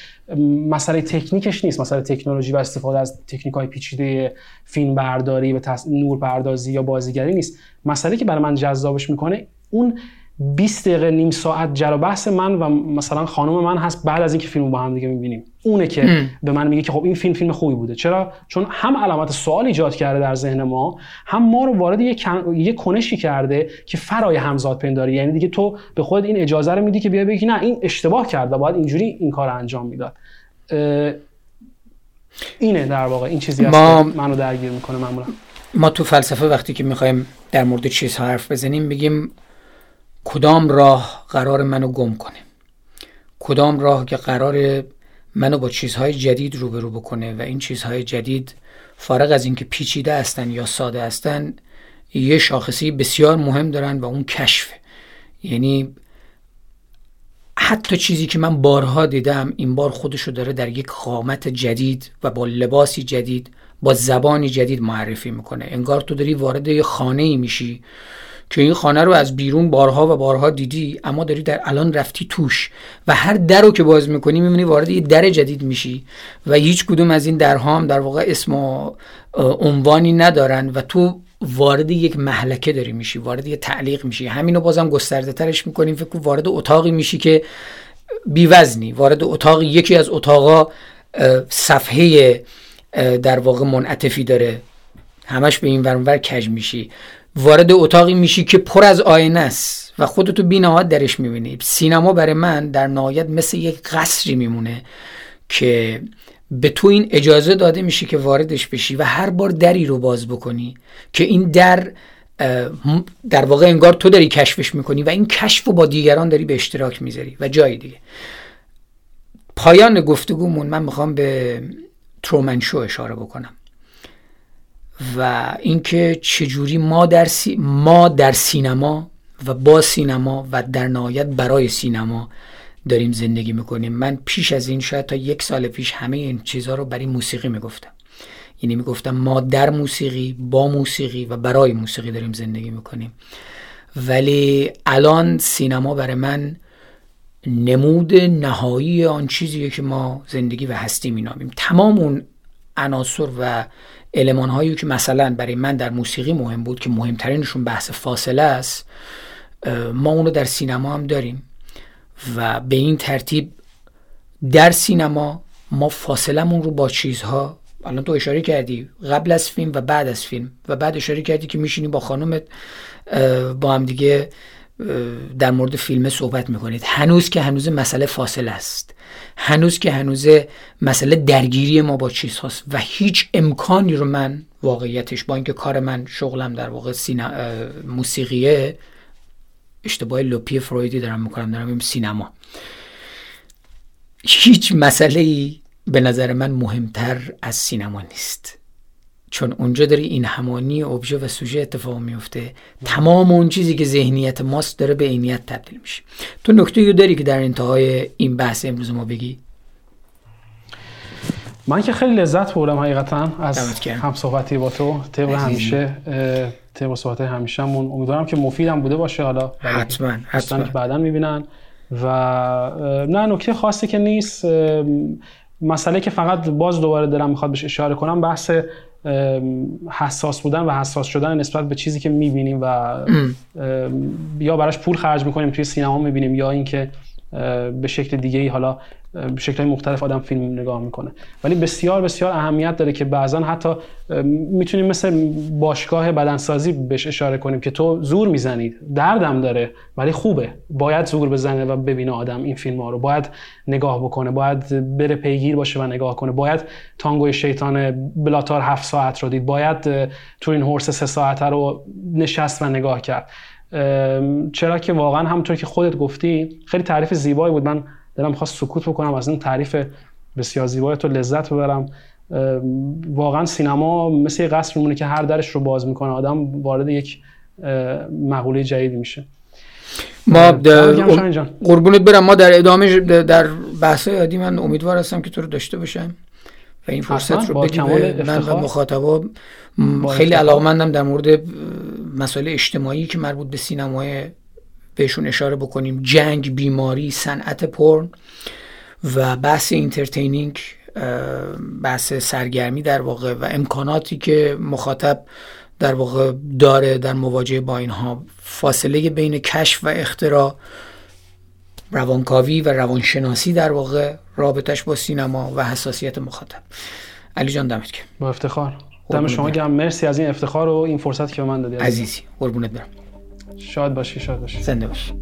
مسئله تکنیکش نیست. مسئله تکنولوژی و استفاده از تکنیک های پیچیده فیلم برداری و نور پردازی یا بازیگری نیست. مسئله که برای من جذابش می‌کنه اون 20 دقیقه نیم ساعت جر بحث من و مثلا خانم من هست بعد از اینکه فیلم با هم دیگه می‌بینیم. اونه که به من میگه که خب این فیلم فیلم خوبی بوده. چرا؟ چون هم علامت سوال ایجاد کرده در ذهن ما هم ما رو وارد یه, یه کنشی کرده که فرای همزاد پنداری. یعنی دیگه تو به خود این اجازه رو میدی که بیا بگی نه این اشتباه کرد و باید اینجوری این کار انجام می‌داد. اینه در واقع. این چیزی ما... که منو درگیر می‌کنه معمولا. ما تو فلسفه وقتی که می‌خوایم در مورد چیز حرف بزنیم بگیم کدام راه قرار منو گم کنه؟ کدام راه که قرار منو با چیزهای جدید روبرو بکنه و این چیزهای جدید فارغ از اینکه پیچیده هستن یا ساده هستن یه شاخصی بسیار مهم دارن و اون کشف یعنی حتی چیزی که من بارها دیدم این بار خودشو داره در یک قامت جدید و با لباسی جدید با زبانی جدید معرفی می‌کنه. انگار تو داری وارد یه خانه ای میشی که این خانه رو از بیرون بارها و بارها دیدی اما داری در الان رفتی توش و هر در رو که باز می‌کنی می‌بینی وارد یه در جدید میشی و هیچ کدوم از این درها هم در واقع اسم و عنوانی ندارن و تو وارد یک محلکه داری میشی وارد یه تعلیق میشی. همینو بازم گسترده ترش می‌کنیم فکر وارد اتاقی میشی که بیوزنی وارد اتاق یکی از اتاقا صفحه در واقع منعطفی داره. همش به این ورانور کج میشی. وارد اتاقی میشی که پر از آینه است و خودتو بینهایت درش می‌بینی. سینما برای من در نهایت مثل یک قصری میمونه که به تو این اجازه داده میشه که واردش بشی و هر بار دری رو باز بکنی که این در در واقع انگار تو داری کشفش می‌کنی و این کشف رو با دیگران داری به اشتراک می‌ذاری و جای دیگه. پایان گفتگومون من می‌خوام به ترومنشو اشاره بکنم. و اینکه چجوری ما در, سی... ما در سینما و با سینما و در نهایت برای سینما داریم زندگی می‌کنیم. من پیش از این شاید تا یک سال پیش همه این چیزها رو برای موسیقی می‌گفتم. یعنی می‌گفتم ما در موسیقی با موسیقی و برای موسیقی داریم زندگی می‌کنیم. ولی الان سینما برای من نمود نهایی آن چیزیه که ما زندگی و هستی مینامیم تمام اون عناصر و علمان هایی که مثلا برای من در موسیقی مهم بود که مهمترینشون بحث فاصله است ما اونو در سینما هم داریم و به این ترتیب در سینما ما فاصلمون رو با چیزها الان تو اشاره کردی قبل از فیلم و بعد از فیلم و بعد اشاره کردی که میشینی با خانومت با هم دیگه در مورد فیلم صحبت می‌کنید. هنوز که هنوز مسئله فاصله است. هنوز که هنوز مسئله درگیری ما با چیز هست و هیچ امکانی رو من واقعیتش با اینکه کار من شغلم در واقع سینا... موسیقیه اشتباه لوپی فرویدی دارم می‌کنم دارم سینما. هیچ مسئله ای به نظر من مهمتر از سینما نیست. چون اونجا داره این همانی ابژه و سوژه اتفاق میفته تمام اون چیزی که ذهنیت ماست داره به عینیت تبدیل میشه. تو نکته یو داری که در انتهای این بحث امروز ما بگی؟ من که خیلی لذت بردم حقیقتا از هم صحبتی با تو طبق همیشه طبق صحبت همیشهمون. امیدوارم که مفیدم بوده باشه. حالا حتما حتما. که بعدا می‌بینن. و نه نکته خاصی که نیست مسئله که فقط باز دوباره دلم می‌خواد بهش اشاره کنم بحث حساس بودن و حساس شدن نسبت به چیزی که می‌بینیم و یا براش پول خرج می‌کنیم توی سینما می‌بینیم یا اینکه به شکل دیگه ای حالا به شکل مختلف آدم فیلم نگاه می‌کنه. ولی بسیار بسیار اهمیت داره که بعضا حتی می‌تونیم مثل باشگاه بدنسازی بهش اشاره کنیم که تو زور می‌زنید دردم داره ولی خوبه. باید زور بزنه و ببینه آدم این فیلم ها رو. باید نگاه بکنه باید بره پیگیر باشه و نگاه کنه. باید تانگوی شیطان بلاتار هفت ساعت رو دید. باید تو این هورس سه ساعت رو نشست و نگاه کرد. چرا که واقعا همونطور که خودت گفتی خیلی تعریف زیبایی بود. من دلم خواست سکوت بکنم از این تعریف بسیار زیبای تو لذت ببرم. واقعا سینما مثل یه قصر میمونه که هر درش رو باز می‌کنه. آدم وارد یک مقوله جدید میشه. ما قربونت برم. ما در ادامه در بحث عادی من امیدوار هستم که تو رو داشته باشم. و این فرصت رو بدی به من و مخاطبا. خیلی علاقمندم در مورد مسائل اجتماعی که مربوط به سینمای بهشون اشاره بکنیم. جنگ بیماری صنعت پرن و بحث entertaining بحث سرگرمی در واقع و امکاناتی که مخاطب در واقع داره در مواجهه با اینها. فاصله بین کشف و اختراع روانکاوی و روانشناسی در واقع رابطش با سینما و حساسیت مخاطب. علی جان دمت گرم. با افتخار. دم شما گرم. مرسی از این افتخار و این فرصت که به من دادی عزیزی قربونت برم. شاد باشی شاد باشی. زنده باشی